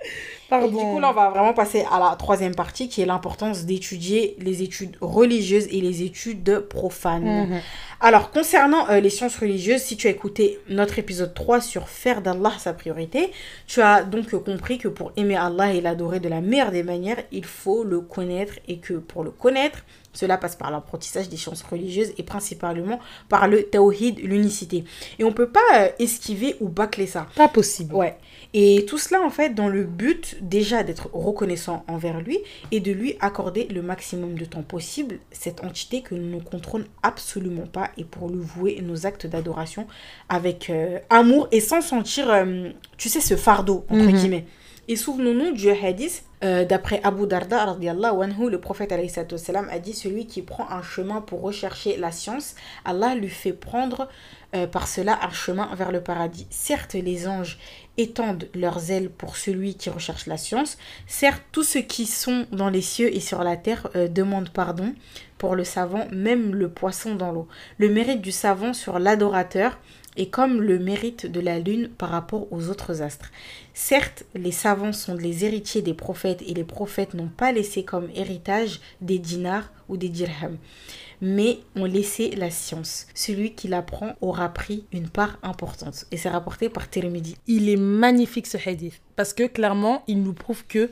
[SPEAKER 1] *laughs* Et du coup, là, on va vraiment passer à la troisième partie qui est l'importance d'étudier les études religieuses et les études profanes.
[SPEAKER 2] Mhm.
[SPEAKER 1] Alors, concernant euh, les sciences religieuses, si tu as écouté notre épisode 3 sur faire d'Allah sa priorité, tu as donc compris que pour aimer Allah et l'adorer de la meilleure des manières, il faut le connaître et que pour le connaître, cela passe par l'apprentissage des sciences religieuses et principalement par le tawhid, l'unicité. Et on peut pas euh, esquiver ou bâcler ça.
[SPEAKER 2] Pas possible.
[SPEAKER 1] Ouais. Et tout cela, en fait, dans le but déjà d'être reconnaissant envers lui et de lui accorder le maximum de temps possible cette entité que nous ne contrôlons absolument pas et pour lui vouer nos actes d'adoration avec euh, amour et sans sentir, euh, tu sais, ce fardeau, entre
[SPEAKER 2] Mhm.
[SPEAKER 1] guillemets. Et souvenons-nous du hadith, euh, d'après Abu Darda, le prophète a dit Celui qui prend un chemin pour rechercher la science, Allah lui fait prendre euh, par cela un chemin vers le paradis. Certes, les anges étendent leurs ailes pour celui qui recherche la science. Certes, tous ceux qui sont dans les cieux et sur la terre euh, demandent pardon pour le savant, même le poisson dans l'eau. Le mérite du savant sur l'adorateur est comme le mérite de la lune par rapport aux autres astres. Certes, les savants sont les héritiers des prophètes et les prophètes n'ont pas laissé comme héritage des dinars ou des dirhams, mais ont laissé la science. Celui qui l'apprend aura pris une part importante. Et c'est rapporté par Tirmidhi.
[SPEAKER 2] Il est magnifique ce hadith parce que clairement, il nous prouve que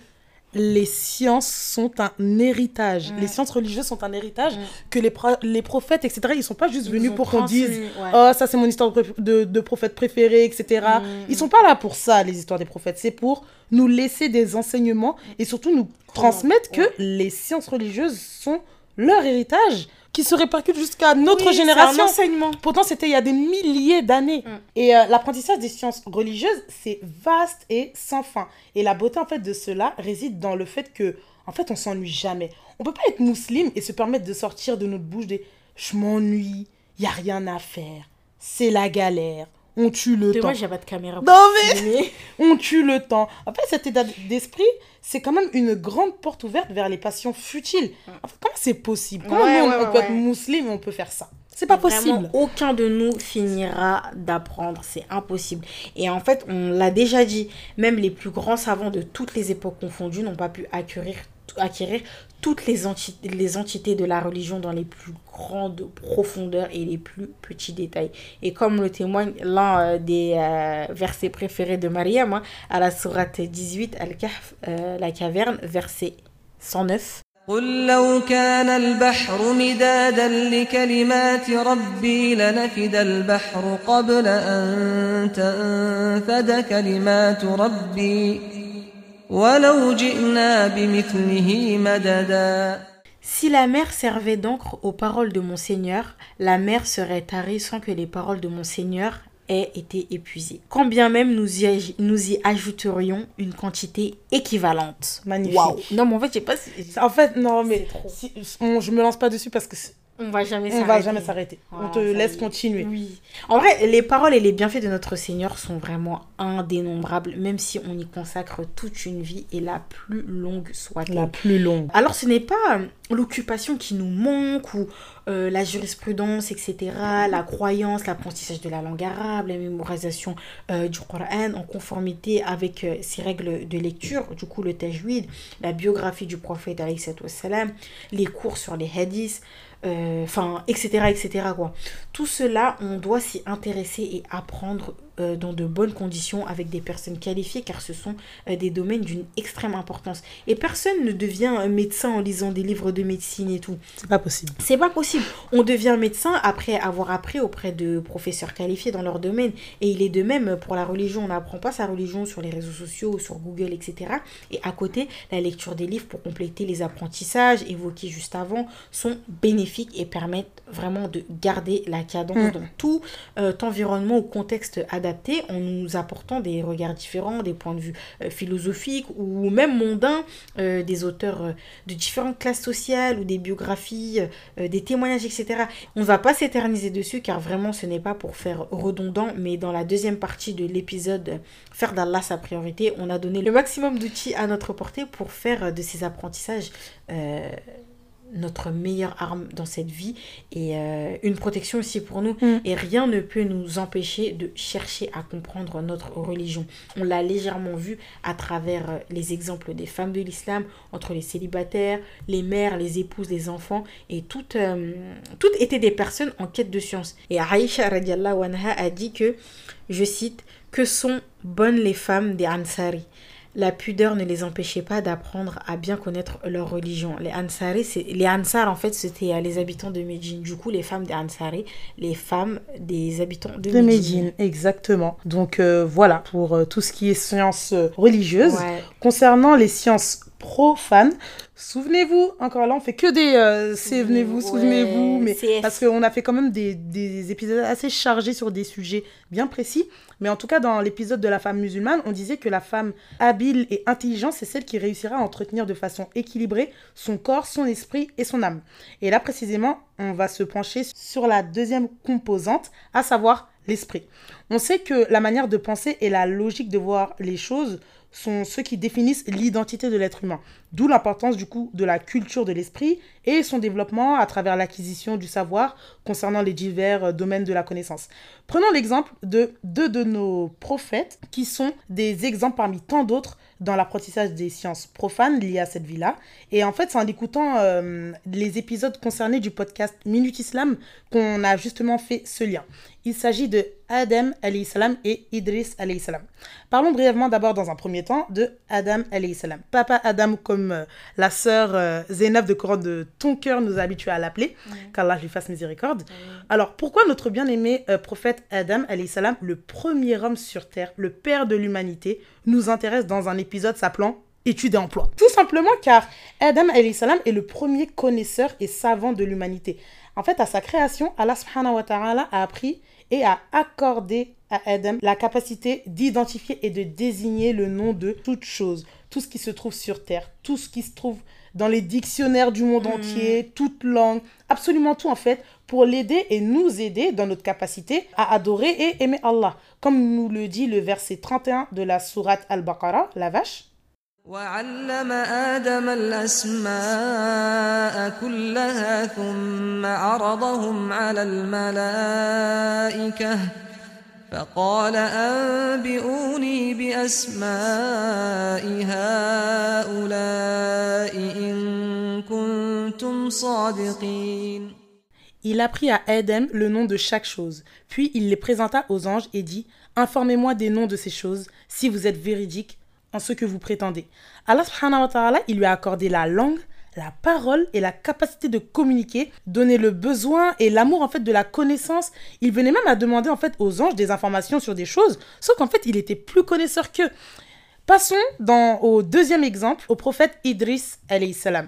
[SPEAKER 2] les sciences sont un héritage. Les sciences religieuses sont un héritage que les, pro- les prophètes, etc., ils sont pas juste venus pour qu'on dise
[SPEAKER 1] ouais.
[SPEAKER 2] Oh, ça c'est mon histoire de, de, de prophète préféré, etc.
[SPEAKER 1] Mm,
[SPEAKER 2] Ils sont pas là pour ça, les histoires des prophètes. C'est pour nous laisser des enseignements et surtout nous transmettre que les sciences religieuses sont leur héritage qui se répercute jusqu'à notre
[SPEAKER 1] Oui,
[SPEAKER 2] génération.
[SPEAKER 1] un enseignement.
[SPEAKER 2] Pourtant, c'était il y a des milliers d'années.
[SPEAKER 1] Mm.
[SPEAKER 2] Et euh, l'apprentissage des sciences religieuses, c'est vaste et sans fin. Et la beauté, en fait, de cela réside dans le fait que, en fait, on s'ennuie jamais. On peut pas être musulman et se permettre de sortir de notre bouche des « je m'ennuie, il y a rien à faire, c'est la galère, *laughs* on tue le temps
[SPEAKER 1] Dommage, il n'y a pas de caméra.
[SPEAKER 2] Non, mais- on tue le temps. Après, cet état d'esprit, c'est quand même une grande porte ouverte vers les passions futiles. En fait, comment c'est possible? Comment
[SPEAKER 1] Ouais,
[SPEAKER 2] nous, on,
[SPEAKER 1] ouais,
[SPEAKER 2] on
[SPEAKER 1] ouais,
[SPEAKER 2] peut
[SPEAKER 1] ouais.
[SPEAKER 2] être musulman et on peut faire ça? C'est pas
[SPEAKER 1] Vraiment,
[SPEAKER 2] possible.
[SPEAKER 1] aucun de nous finira d'apprendre, c'est impossible. Et en fait, on l'a déjà dit, même les plus grands savants de toutes les époques confondues n'ont pas pu acquérir, acquérir toutes les, enti- les entités de la religion dans les plus grandes profondeurs et les plus petits détails. Et comme le témoigne l'un euh, des euh, versets préférés de Mariam, hein, à la sourate 18, Al-Kahf, euh, la caverne, verset 109.
[SPEAKER 3] قل لو كان البحر مدادا لكلمات ربي لنفد البحر قبل أن تنفد كلمات ربي
[SPEAKER 1] si la mer servait d'encre aux paroles de mon Seigneur, la mer serait tarie sans que les paroles de mon Seigneur aient été épuisées. Quand bien même nous y, aj- nous y ajouterions une quantité équivalente.
[SPEAKER 2] Magnifique.
[SPEAKER 1] Waouh. Non, mais en fait, je sais pas si...
[SPEAKER 2] En fait, non, mais
[SPEAKER 1] trop.
[SPEAKER 2] si- on- je me lance pas dessus parce que
[SPEAKER 1] On va jamais
[SPEAKER 2] on va jamais s'arrêter.
[SPEAKER 1] Voilà,
[SPEAKER 2] on te laisse
[SPEAKER 1] est.
[SPEAKER 2] continuer.
[SPEAKER 1] Oui. En vrai, les paroles et les bienfaits de notre Seigneur sont vraiment indénombrables, même si on y consacre toute une vie et la plus longue soit-elle.
[SPEAKER 2] La plus longue.
[SPEAKER 1] Alors ce n'est pas euh, l'occupation qui nous manque ou euh, la jurisprudence, etc., la croyance, l'apprentissage de la langue arabe, la mémorisation euh, du Coran en conformité avec euh, ses règles de lecture, du coup le tajwid, la biographie du prophète, les cours sur les hadiths, euh, enfin, etc., etc., quoi. Tout cela, on doit s'y intéresser et apprendre euh, dans de bonnes conditions avec des personnes qualifiées car ce sont euh, des domaines d'une extrême importance. Et personne ne devient médecin en lisant des livres de médecine et tout.
[SPEAKER 2] C'est pas possible.
[SPEAKER 1] C'est pas possible. On devient médecin après avoir appris auprès de professeurs qualifiés dans leur domaine. Et il est de même pour la religion. On n'apprend pas sa religion sur les réseaux sociaux, sur Google, etc. Et à côté, la lecture des livres pour compléter les apprentissages évoqués juste avant sont bénéfiques et permettent vraiment de garder la cadence mm. dans tout euh, environnement ou contexte adapté en nous apportant des regards différents, des points de vue euh, philosophiques ou même mondains, euh, des auteurs de différentes classes sociales ou des biographies, des témoignages, etc. On ne va pas s'éterniser dessus car vraiment ce n'est pas pour faire redondant, mais dans la deuxième partie de l'épisode Faire d'Allah sa priorité, on a donné le maximum d'outils à notre portée pour faire de ces apprentissages notre meilleure arme dans cette vie et euh, une protection aussi pour nous. Mm. Et rien ne peut nous empêcher de chercher à comprendre notre religion. On l'a légèrement vu à travers euh, les exemples des femmes de l'islam, entre les célibataires, les mères, les épouses, les enfants, et toutes, euh, toutes étaient des personnes en quête de science. Et Aïcha anha a dit que, je cite, que sont bonnes les femmes des Ansari? La pudeur ne les empêchait pas d'apprendre à bien connaître leur religion. Les Ansari, les Ansar en fait, c'était euh, les habitants de Médine. Du coup, les femmes des Ansari, les femmes des habitants de, de Médine.
[SPEAKER 2] Exactement. Donc euh, voilà pour euh, tout ce qui est sciences religieuses. Concernant les sciences profanes, Souvenez-vous, encore là, on fait que des souvenez-vous, souvenez-vous, mais parce qu'on a fait quand même des, des, épisodes assez chargés sur des sujets bien précis. Mais en tout cas, dans l'épisode de la femme musulmane, on disait que la femme habile et intelligente, c'est celle qui réussira à entretenir de façon équilibrée son corps, son esprit et son âme. Et là, précisément, on va se pencher sur la deuxième composante, à savoir l'esprit. On sait que la manière de penser et la logique de voir les choses sont ceux qui définissent l'identité de l'être humain. D'où l'importance du coup de la culture de l'esprit et son développement à travers l'acquisition du savoir concernant les divers euh, domaines de la connaissance. Prenons l'exemple de deux de nos prophètes qui sont des exemples parmi tant d'autres dans l'apprentissage des sciences profanes liées à cette vie-là. Et en fait, c'est en écoutant euh, les épisodes concernés du podcast Minute Islam qu'on a justement fait ce lien. Il s'agit de Adam salam et Idris salam. Parlons brièvement d'abord dans un premier temps de Adam salam. Papa Adam comme euh, la sœur euh, de Coran de ton cœur nous a habitués à l'appeler, qu'Allah lui fasse miséricorde. Alors pourquoi notre bien-aimé prophète Adam salam, le premier homme sur terre, le père de l'humanité, nous intéresse dans un épisode s'appelant études et emploi. Tout simplement car Adam salam est le premier connaisseur et savant de l'humanité. En fait, à sa création, Allah subhanahu wa ta'ala a appris et a accordé à Adam la capacité d'identifier et de désigner le nom de toute chose, tout ce qui se trouve sur Terre, tout ce qui se trouve dans les dictionnaires du monde mm. entier, toute langue, absolument tout en fait, pour l'aider et nous aider dans notre capacité à adorer et aimer Allah. Comme nous le dit le verset 31 de la sourate Al-Baqarah, la vache. وعلم آدم الأسماء كلها ثم عرضهم على الملائكة فقال أنبئوني بأسماء هؤلاء إن كنتم صادقين Il apprit à Adam le nom de chaque chose, puis il les présenta aux anges et dit Informez-moi des noms de ces choses, si vous êtes véridiques ce que vous prétendez. Allah subhanahu wa ta'ala, il lui a accordé la langue, la parole et la capacité de communiquer, donner le besoin et l'amour en fait de la connaissance. Il venait même à demander en fait aux anges des informations sur des choses, sauf qu'en fait il était plus connaisseur qu'eux. Passons dans, au deuxième exemple, au prophète Idris,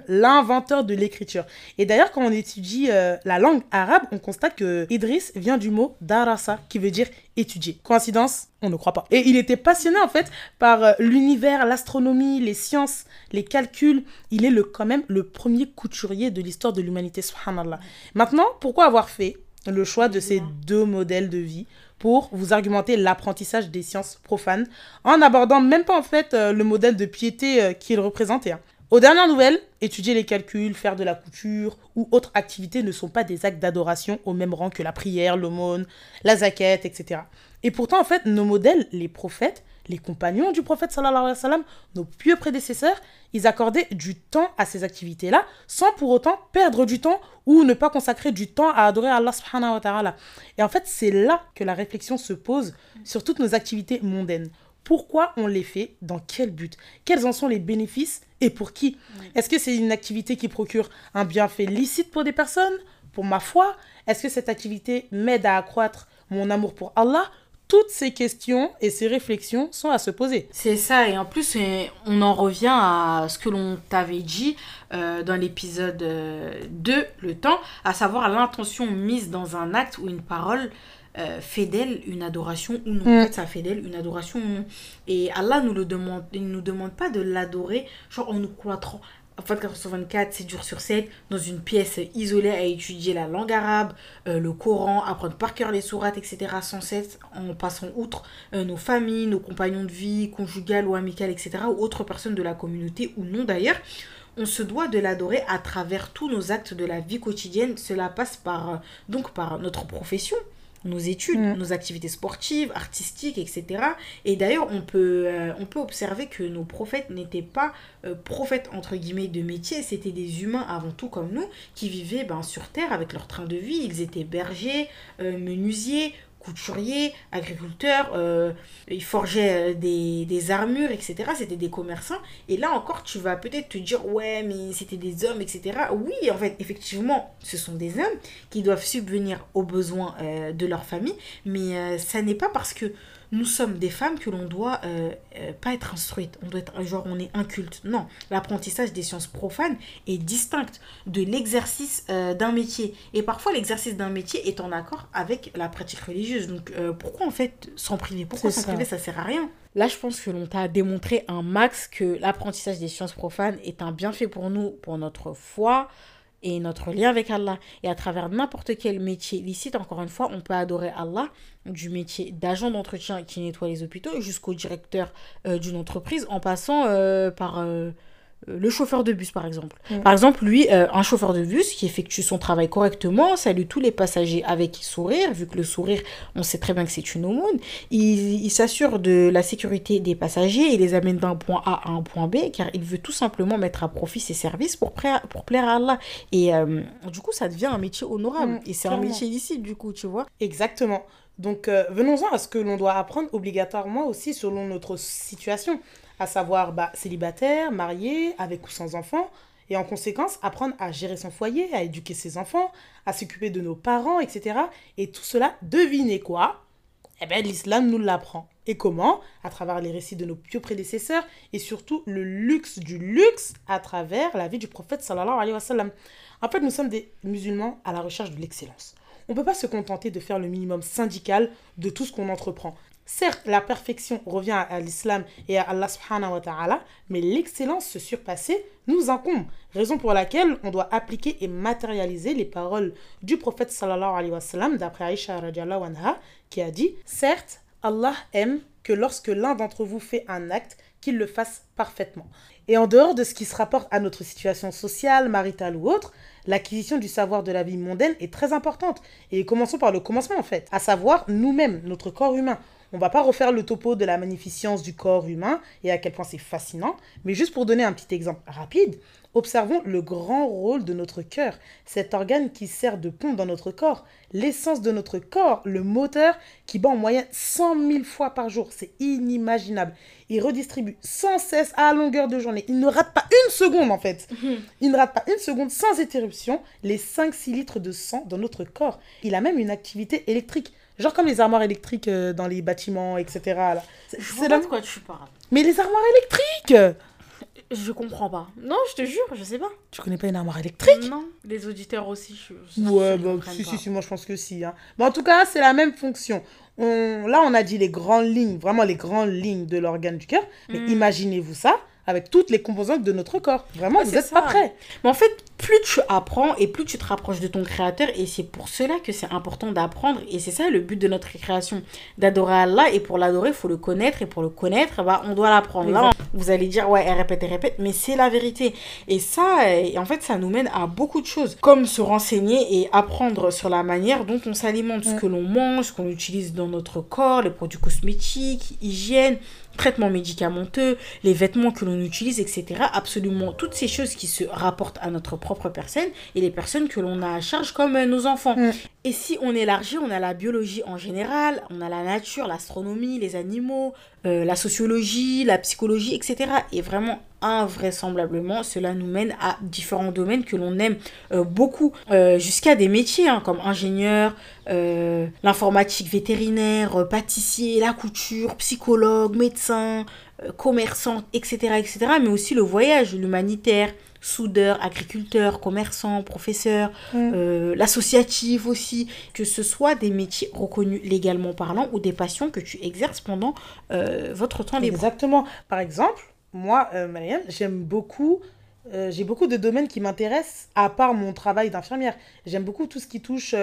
[SPEAKER 2] l'inventeur de l'écriture. Et d'ailleurs, quand on étudie euh, la langue arabe, on constate que Idris vient du mot darasa, qui veut dire étudier. Coïncidence? On ne croit pas. Et il était passionné en fait par euh, l'univers, l'astronomie, les sciences, les calculs. Il est le, quand même le premier couturier de l'histoire de l'humanité, subhanallah. Maintenant, pourquoi avoir fait le choix de ces deux modèles de vie? Pour vous argumenter l'apprentissage des sciences profanes, en abordant même pas en fait euh, le modèle de piété euh, qu'il représentait. Hein. Aux dernières nouvelles, étudier les calculs, faire de la couture ou autres activités ne sont pas des actes d'adoration au même rang que la prière, l'aumône, la zaquette, etc. Et pourtant, en fait, nos modèles, les prophètes, les compagnons du prophète sallallahu alayhi wa sallam, nos pieux prédécesseurs, ils accordaient du temps à ces activités-là sans pour autant perdre du temps ou ne pas consacrer du temps à adorer Allah subhanahu wa ta'ala. Et en fait, c'est là que la réflexion se pose sur toutes nos activités mondaines. Pourquoi on les fait? Dans quel but? Quels en sont les bénéfices et pour qui? Est-ce que c'est une activité qui procure un bienfait licite pour des personnes? Pour ma foi? Est-ce que cette activité m'aide à accroître mon amour pour Allah? Toutes ces questions et ces réflexions sont à se poser.
[SPEAKER 1] C'est ça, et en plus, on en revient à ce que l'on t'avait dit euh, dans l'épisode 2, euh, le temps, à savoir l'intention mise dans un acte ou une parole euh, fait d'elle une adoration ou non. En mm. fait, ça fait d'elle une adoration ou non. Et Allah nous le demande, il nous demande pas de l'adorer, genre en nous cloîtrant. En fait, 424, c'est dur sur 7, dans une pièce isolée à étudier la langue arabe, euh, le Coran, apprendre par cœur les sourates, etc. sans cesse, en passant outre euh, nos familles, nos compagnons de vie, conjugales ou amicales, etc. ou autres personnes de la communauté ou non d'ailleurs. On se doit de l'adorer à travers tous nos actes de la vie quotidienne. Cela passe par, donc par notre profession, nos études, mm. nos activités sportives, artistiques, etc. Et d'ailleurs, on, peut euh, on peut observer que nos prophètes n'étaient pas euh, prophètes, entre guillemets, de métier, c'était des humains avant tout comme nous, qui vivaient ben, sur Terre avec leur train de vie. Ils étaient bergers, euh, menuisiers, couturiers, agriculteurs, euh, ils forgeaient euh, des, armures, etc. C'était des commerçants. Et là encore, tu vas peut-être te dire, ouais, mais c'était des hommes, etc. Oui, en fait, effectivement, ce sont des hommes qui doivent subvenir aux besoins euh, de leur famille, mais ça n'est pas parce que nous sommes des femmes que l'on doit euh, euh, pas être instruite. On doit être genre on est inculte. Non, l'apprentissage des sciences profanes est distinct de l'exercice euh, d'un métier. Et parfois l'exercice d'un métier est en accord avec la pratique religieuse. Donc pourquoi en fait s'en priver? Pourquoi s'en priver? Ça sert à rien Là, je pense que l'on t'a démontré un max que l'apprentissage des sciences profanes est un bienfait pour nous, pour notre foi, et notre lien avec Allah. Et à travers n'importe quel métier licite, encore une fois, on peut adorer Allah, du métier d'agent d'entretien qui nettoie les hôpitaux jusqu'au directeur euh, d'une entreprise, en passant euh, par euh, le chauffeur de bus par exemple. Mm. Par exemple, lui, euh, un chauffeur de bus qui effectue son travail correctement, salue tous les passagers avec sourire, vu que le sourire, on sait très bien que c'est une aumône. Il, il s'assure de la sécurité des passagers et les amène d'un point A à un point B, car il veut tout simplement mettre à profit ses services pour, pour plaire à Allah. Et euh, du coup, ça devient un métier honorable. Mm, et c'est un métier ici, du coup, tu vois.
[SPEAKER 2] Exactement. Donc, venons-en à ce que l'on doit apprendre obligatoirement aussi selon notre situation à savoir bah, célibataire, marié, avec ou sans enfants, et en conséquence apprendre à gérer son foyer, à éduquer ses enfants, à s'occuper de nos parents, etc. Et tout cela, devinez quoi? Eh bien, l'islam nous l'apprend. Et comment? À travers les récits de nos pieux prédécesseurs et surtout le luxe du luxe à travers la vie du prophète sallallahu alayhi wa sallam. En fait, nous sommes des musulmans à la recherche de l'excellence. On ne peut pas se contenter de faire le minimum syndical de tout ce qu'on entreprend. Certes, la perfection revient à l'islam et à Allah subhanahu wa ta'ala, mais l'excellence se surpasser nous incombe. Raison pour laquelle on doit appliquer et matérialiser les paroles du prophète sallallahu alayhi wa sallam, d'après Aisha radiallahu anha, qui a dit Certes, Allah aime que lorsque l'un d'entre vous fait un acte, qu'il le fasse parfaitement. Et en dehors de ce qui se rapporte à notre situation sociale, maritale ou autre, l'acquisition du savoir de la vie mondaine est très importante. Et commençons par le commencement en fait, à savoir nous-mêmes, notre corps humain. On va pas refaire le topo de la magnificence du corps humain et à quel point c'est fascinant, mais juste pour donner un petit exemple rapide, observons le grand rôle de notre cœur, cet organe qui sert de pont dans notre corps, l'essence de notre corps, le moteur qui bat en moyenne 100 000 fois par jour. C'est inimaginable. Il redistribue sans cesse à longueur de journée. Il ne rate pas une seconde en fait. Il ne rate pas une seconde sans interruption les 5-6 litres de sang dans notre corps. Il a même une activité électrique. Genre comme les armoires électriques euh, dans les bâtiments, etc.
[SPEAKER 1] C'est là de quoi tu parles.
[SPEAKER 2] Mais les armoires électriques
[SPEAKER 1] Je comprends pas. Non, je te jure, je sais pas.
[SPEAKER 2] Tu connais pas une armoire électrique?
[SPEAKER 1] Non, les auditeurs aussi. Je,
[SPEAKER 2] ouais, bah, si, si, si, moi je pense que si. Hein. Mais en tout cas, c'est la même fonction. On... Là, on a dit les grandes lignes, vraiment les grandes lignes de l'organe du cœur. Mais hmm. imaginez-vous ça avec toutes les composantes de notre corps. Vraiment, vous n'êtes pas prêts.
[SPEAKER 1] Mais en fait, plus tu apprends et plus tu te rapproches de ton créateur. Et c'est pour cela que c'est important d'apprendre. Et c'est ça le but de notre création, d'adorer Allah. Et pour l'adorer, il faut le connaître. Et pour le connaître, bah, on doit l'apprendre. Là, vous allez dire, ouais, elle répète, elle répète. Mais c'est la vérité. Et ça, et en fait, ça nous mène à beaucoup de choses. Comme se renseigner et apprendre sur la manière dont on s'alimente, ce que l'on mange, ce qu'on utilise dans notre corps, les produits cosmétiques, hygiène traitements médicamenteux, les vêtements que l'on utilise, etc. Absolument toutes ces choses qui se rapportent à notre propre personne et les personnes que l'on a à charge comme euh, nos enfants. Mm. Et si on élargit, on a la biologie en général, on a la nature, l'astronomie, les animaux, euh, la sociologie, la psychologie, etc. Et vraiment, invraisemblablement, cela nous mène à différents domaines que l'on aime euh, beaucoup, jusqu'à des métiers hein, comme ingénieur, l'informatique vétérinaire, pâtissier, la couture, psychologue, médecin, commerçant, etc., etc. Mais aussi le voyage, l'humanitaire, soudeur, agriculteur, commerçant, professeur, mm. euh, l'associatif aussi, que ce soit des métiers reconnus légalement parlant ou des passions que tu exerces pendant euh, votre temps libre.
[SPEAKER 2] Exactement. Par exemple, moi, euh, Marianne, j'aime beaucoup j'ai beaucoup de domaines qui m'intéressent à part mon travail d'infirmière. J'aime beaucoup tout ce qui touche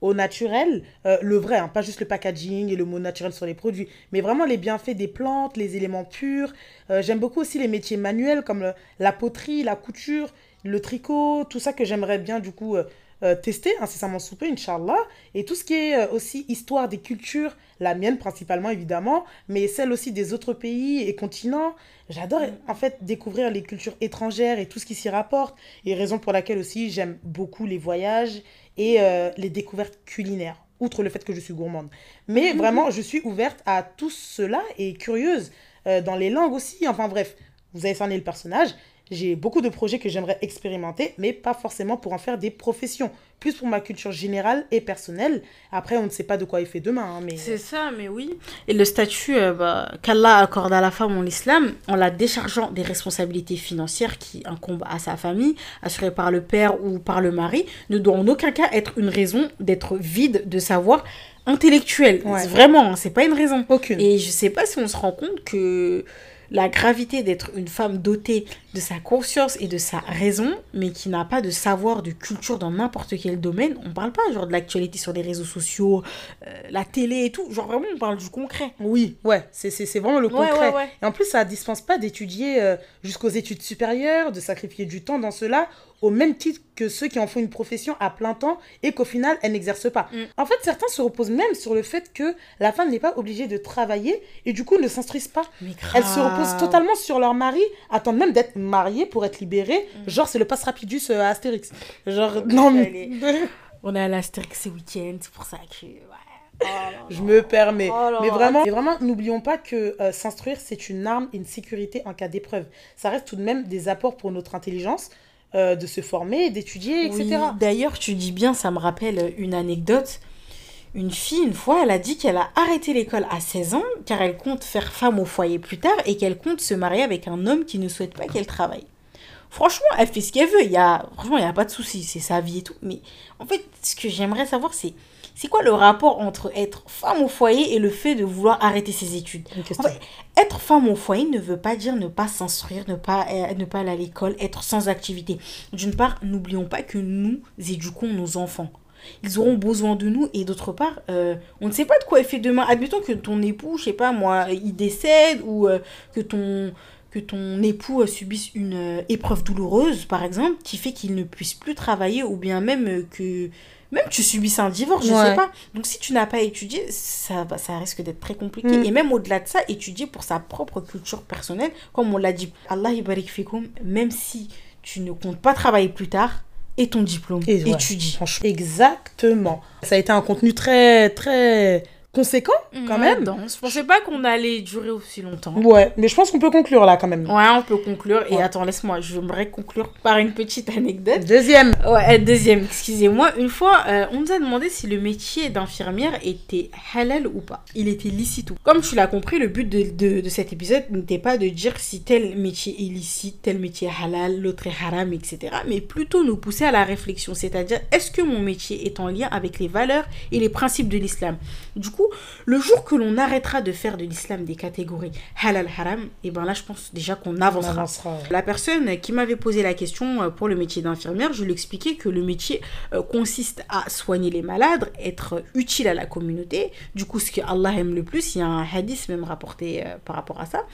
[SPEAKER 2] au naturel, euh, le vrai, hein, pas juste le packaging et le mot naturel sur les produits, mais vraiment les bienfaits des plantes, les éléments purs. Euh, j'aime beaucoup aussi les métiers manuels comme la poterie, la couture, le tricot, tout ça que j'aimerais bien du coup euh, tester incessamment sous peu, Inch'Allah. Et tout ce qui est aussi histoire des cultures, la mienne principalement évidemment, mais celle aussi des autres pays et continents. J'adore en fait découvrir les cultures étrangères et tout ce qui s'y rapporte. Et raison pour laquelle aussi j'aime beaucoup les voyages et euh, les découvertes culinaires, outre le fait que je suis gourmande. Mais mhm. vraiment, je suis ouverte à tout cela et curieuse euh, dans les langues aussi. Enfin bref, vous avez cerné le personnage. J'ai beaucoup de projets que j'aimerais expérimenter, mais pas forcément pour en faire des professions. Plus pour ma culture générale et personnelle. Après, on ne sait pas de quoi il fait demain. Hein, mais...
[SPEAKER 1] C'est ça, mais oui. Et le statut euh, bah, qu'Allah accorde à la femme en islam, en la déchargeant des responsabilités financières qui incombent à sa famille, assurées par le père ou par le mari, ne doit en aucun cas être une raison d'être vide de savoir intellectuel. Vraiment, hein, c'est pas une raison.
[SPEAKER 2] Aucune.
[SPEAKER 1] Et je sais pas si on se rend compte que la gravité d'être une femme dotée de sa conscience et de sa raison, mais qui n'a pas de savoir, de culture dans n'importe quel domaine. On parle pas genre de l'actualité sur les réseaux sociaux, euh, la télé et tout. Genre vraiment, on parle du concret.
[SPEAKER 2] Oui, ouais, c'est vraiment le concret. Et en plus, ça dispense pas d'étudier euh, jusqu'aux études supérieures, de sacrifier du temps dans cela, au même titre que ceux qui en font une profession à plein temps et qu'au final, elles n'exercent pas. Mm. En fait, certains se reposent même sur le fait que la femme n'est pas obligée de travailler et du coup ne s'instruisent pas. Elles se reposent totalement sur leur mari, attendent même d'être mariée pour être libérée. Mm. Genre, c'est le passe rapidus euh, à Astérix. Genre, non mais... *laughs*
[SPEAKER 1] On est à l'Astérix ce week-end, c'est pour ça que...
[SPEAKER 2] Oh je me permets. Oh mais vraiment, vraiment n'oublions pas que euh, s'instruire, c'est une arme et une sécurité en cas d'épreuve. Ça reste tout de même des apports pour notre intelligence, euh, de se former, d'étudier, etc.
[SPEAKER 1] D'ailleurs, tu dis bien, ça me rappelle une anecdote. Une fille, une fois, elle a dit qu'elle a arrêté l'école à 16 ans car elle compte faire femme au foyer plus tard et qu'elle compte se marier avec un homme qui ne souhaite pas qu'elle travaille. Franchement, elle fait ce qu'elle veut. Il y a, franchement, il n'y a pas de souci. C'est sa vie et tout. Mais en fait, ce que j'aimerais savoir, c'est c'est quoi le rapport entre être femme au foyer et le fait de vouloir arrêter ses études? Être femme au foyer ne veut pas dire ne pas s'instruire, ne pas, euh, ne pas aller à l'école, être sans activité. D'une part, n'oublions pas que nous éduquons nos enfants ils auront besoin de nous et d'autre part euh, on ne sait pas de quoi il fait demain admettons que ton époux je sais pas moi il décède ou euh, que ton que ton époux subisse une épreuve douloureuse par exemple qui fait qu'il ne puisse plus travailler ou bien même que même tu subisses un divorce, je sais pas. Donc si tu n'as pas étudié, ça, ça risque d'être très compliqué. Mm. Et même au-delà de ça, étudier pour sa propre culture personnelle, comme on l'a dit, Allah barik fikum, même si tu ne comptes pas travailler plus tard, et ton diplôme, et étudie.
[SPEAKER 2] Exactement. Ça a été un contenu très, très conséquent quand même.
[SPEAKER 1] Je pensais pas qu'on allait durer aussi longtemps.
[SPEAKER 2] Ouais, mais je pense qu'on peut conclure là quand même.
[SPEAKER 1] Ouais, on peut conclure. Et attends, laisse-moi, j'aimerais conclure par une petite anecdote.
[SPEAKER 2] Deuxième.
[SPEAKER 1] Ouais, deuxième, excusez-moi. Une fois, euh, on nous a demandé si le métier d'infirmière était halal ou pas. Il était licite ou Comme tu l'as compris, le but de, de, cet épisode n'était pas de dire si tel métier est licite, tel métier est halal, l'autre est haram, etc. Mais plutôt nous pousser à la réflexion. C'est-à-dire, est-ce que mon métier est en lien avec les valeurs et les principes de l'islam? Du coup, le jour que l'on arrêtera de faire de l'islam des catégories halal haram, et eh ben là je pense déjà qu'on avancera. La personne qui m'avait posé la question euh, pour le métier d'infirmière, je lui expliquais que le métier euh, consiste à soigner les malades, être utile à la communauté. Du coup, ce que Allah aime le plus, il y a un hadith même rapporté euh, par rapport à ça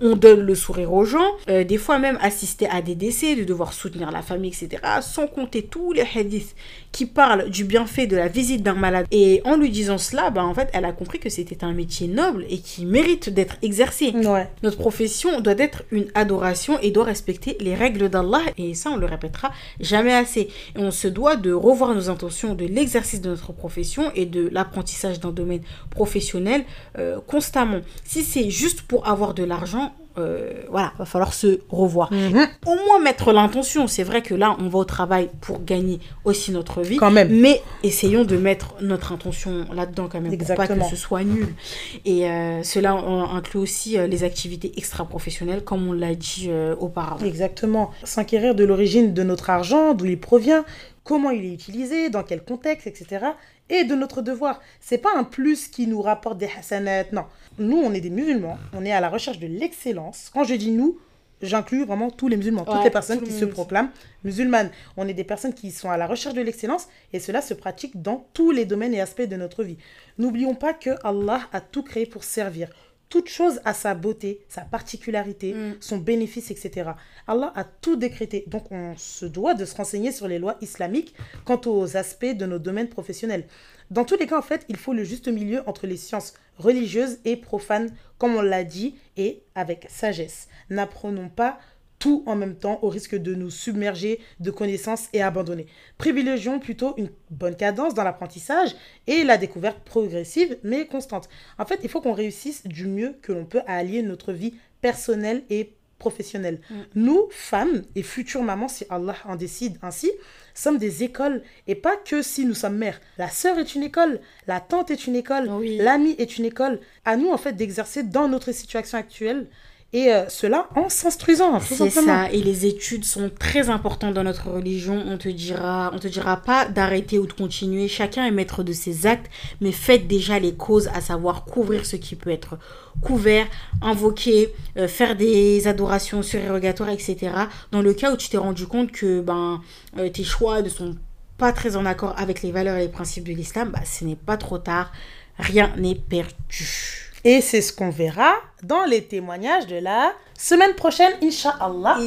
[SPEAKER 1] on donne le sourire aux gens, euh, des fois même assister à des décès, de devoir soutenir la famille, etc. Sans compter tous les hadiths qui parlent du bienfait de la visite d'un malade. Et en lui disant cela, bah, en fait, elle a compris que c'était un métier noble et qui mérite d'être exercé.
[SPEAKER 2] Ouais.
[SPEAKER 1] Notre profession doit être une adoration et doit respecter les règles d'Allah. Et ça, on le répétera jamais assez. Et on se doit de revoir nos intentions de l'exercice de notre profession et de l'apprentissage d'un domaine professionnel euh, constamment. Si c'est juste pour avoir de l'argent, euh, voilà, va falloir se revoir.
[SPEAKER 2] Mhm.
[SPEAKER 1] Au moins mettre l'intention. C'est vrai que là, on va au travail pour gagner aussi notre vie.
[SPEAKER 2] Quand même.
[SPEAKER 1] Mais essayons de mettre notre intention là-dedans quand même, pour pas
[SPEAKER 2] Exactement.
[SPEAKER 1] que ce soit nul. Et euh, cela inclut aussi euh, les activités extra-professionnelles, comme on l'a dit euh, auparavant.
[SPEAKER 2] Exactement. S'inquérir de l'origine de notre argent, d'où il provient, comment il est utilisé, dans quel contexte, etc. Et de notre devoir. C'est pas un plus qui nous rapporte des hasanat, non. Nous, on est des musulmans, on est à la recherche de l'excellence. Quand je dis nous, j'inclus vraiment tous les musulmans, toutes les personnes
[SPEAKER 1] tout le
[SPEAKER 2] qui se proclament musulmanes. On est des personnes qui sont à la recherche de l'excellence et cela se pratique dans tous les domaines et aspects de notre vie. N'oublions pas que Allah a tout créé pour servir. Toute chose a sa beauté, sa particularité,
[SPEAKER 1] Mm.
[SPEAKER 2] son bénéfice, etc. Allah a tout décrété. Donc on se doit de se renseigner sur les lois islamiques quant aux aspects de nos domaines professionnels. Dans tous les cas, en fait, il faut le juste milieu entre les sciences religieuses et profanes, comme on l'a dit, et avec sagesse. N'apprenons pas tout en même temps au risque de nous submerger de connaissances et abandonner. Privilégions plutôt une bonne cadence dans l'apprentissage et la découverte progressive mais constante. En fait, il faut qu'on réussisse du mieux que l'on peut à allier notre vie personnelle et professionnelle. Nous, femmes et futures mamans, si Allah en décide ainsi, sommes des écoles et pas que si nous sommes mères. La sœur est une école, la tante est une école,
[SPEAKER 1] Oui.
[SPEAKER 2] l'ami est une école. À nous, en fait, d'exercer dans notre situation actuelle et euh, cela en s'instruisant, tout
[SPEAKER 1] C'est ça, et les études sont très importantes dans notre religion. On te dira, on te dira pas d'arrêter ou de continuer. Chacun est maître de ses actes, mais faites déjà les causes, à savoir couvrir ce qui peut être couvert, invoquer, euh, faire des adorations surérogatoires, etc. Dans le cas où tu t'es rendu compte que ben euh, tes choix ne sont pas très en accord avec les valeurs et les principes de l'islam, bah, ce n'est pas trop tard. Rien n'est perdu.
[SPEAKER 2] Et c'est ce qu'on verra dans les témoignages de la semaine prochaine, Inch'Allah,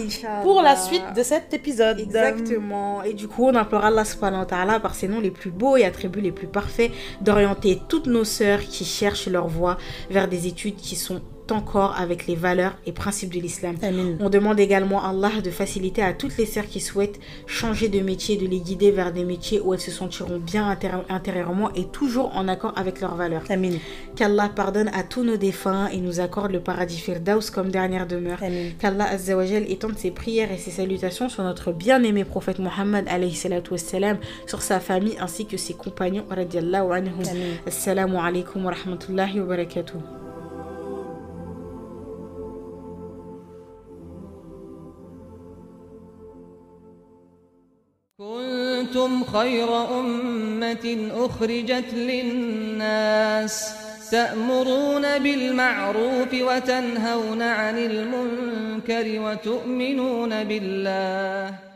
[SPEAKER 2] pour la suite de cet épisode.
[SPEAKER 1] Exactement. Et du coup, on implore Allah subhanahu wa ta'ala par ses noms les plus beaux et attributs les plus parfaits d'orienter toutes nos sœurs qui cherchent leur voie vers des études qui sont encore avec les valeurs et principes de l'islam. On demande également à Allah de faciliter à toutes les sœurs qui souhaitent changer de métier, de les guider vers des métiers où elles se sentiront bien intérie- intérieurement et toujours en accord avec leurs valeurs.
[SPEAKER 2] Amin.
[SPEAKER 1] Qu'Allah pardonne à tous nos défunts et nous accorde le paradis Firdaus comme dernière demeure. Qu'Allah Azzawajal étende ses prières et ses salutations sur notre bien-aimé prophète Mohammed sur sa famille ainsi que ses compagnons radiallahu anhum.
[SPEAKER 2] Amin.
[SPEAKER 1] Assalamu alaikum wa rahmatullahi wa barakatuh.
[SPEAKER 3] كنتم خير أمة أخرجت للناس تأمرون بالمعروف وتنهون عن المنكر وتؤمنون بالله